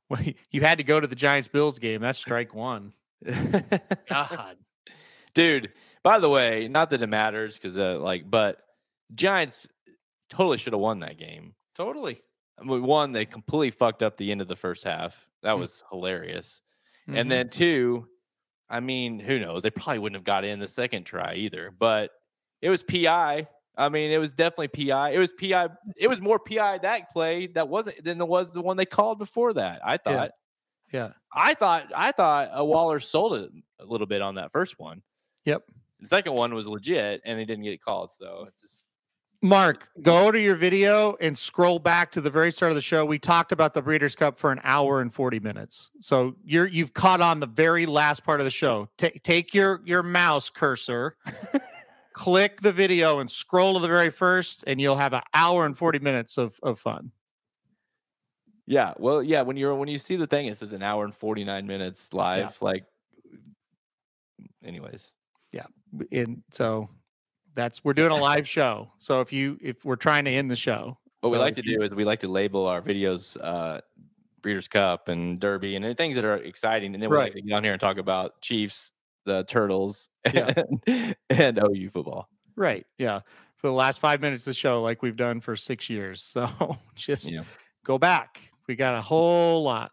Well, you had to go to the Giants Bills game. That's strike one. God. Dude, by the way, not that it matters because uh, like, but Giants totally should have won that game. Totally. I mean, one, they completely fucked up the end of the first half. That Mm. was hilarious. Mhm. And then two, I mean, who knows? They probably wouldn't have got in the second try either. But it was PI. I mean, it was definitely PI. It was PI. It was more PI that play that wasn't than it was the one they called before that. I thought. Yeah. I thought. I thought a Waller sold it a little bit on that first one. Yep. The second one was legit, and they didn't get it called. So it's just Mark, go to your video and scroll back to the very start of the show. We talked about the Breeders' Cup for an hour and 40 minutes. So you're you've caught on the very last part of the show. Ta take your your mouse cursor, click the video and scroll to the very first, and you'll have an hour and 40 minutes of, of fun. Yeah. Well, yeah. When you're when you see the thing, it says an hour and forty nine minutes live. Like, anyways. Yeah. And so that's we're doing a live show. So if you if we're trying to end the show. What we like to do is we like to label our videos uh Breeders' Cup and Derby and things that are exciting. And then we like to get on here and talk about Chiefs, the Turtles, Yeah. and, and OU football. Right. Yeah. For the last five minutes of the show, like we've done for six years. So just Yeah. go back. We got a whole lot.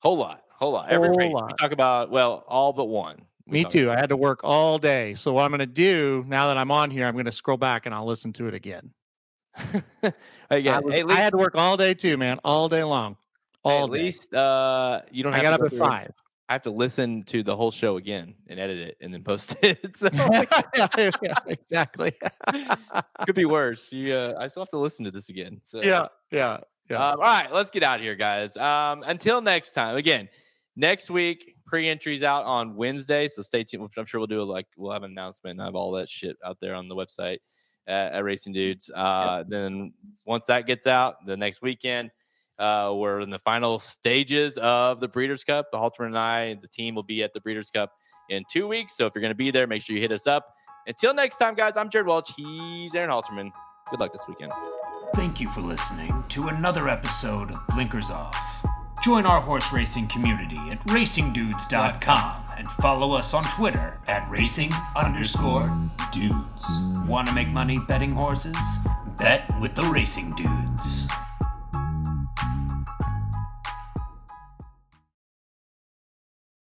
Whole lot. Whole lot. Every Whole race. We talk about, well, all but one. Me too. I had to work all day. So what I'm going to do now that I'm on here, I'm going to scroll back and I'll listen to it again. about- Again, I, was- at I had to work all day too, man, all day long. All at day. least uh you don't I have got to up at five. I have to listen to the whole show again and edit it and then post it. So yeah, yeah, exactly. could be worse. You, uh, I still have to listen to this again. So yeah, yeah, yeah. Um, all right, let's get out of here, guys. Um, until next time. Again, next week pre-entries out on Wednesday, so stay tuned. I'm sure we'll do a, like we'll have an announcement and have all that shit out there on the website at, at Racing Dudes. Uh, Then once that gets out, the next weekend. Uh, we're in the final stages of the Breeders' Cup. The Halterman and I, the team, will be at the Breeders' Cup in two weeks. So if you're going to be there, make sure you hit us up. Until next time, guys, I'm Jared Welch. He's Aaron Halterman. Good luck this weekend. Thank you for listening to another episode of Blinkers Off. Join our horse racing community at racingdudes.com and follow us on Twitter at racing underscore dudes. Want to make money betting horses? Bet with the Racing Dudes.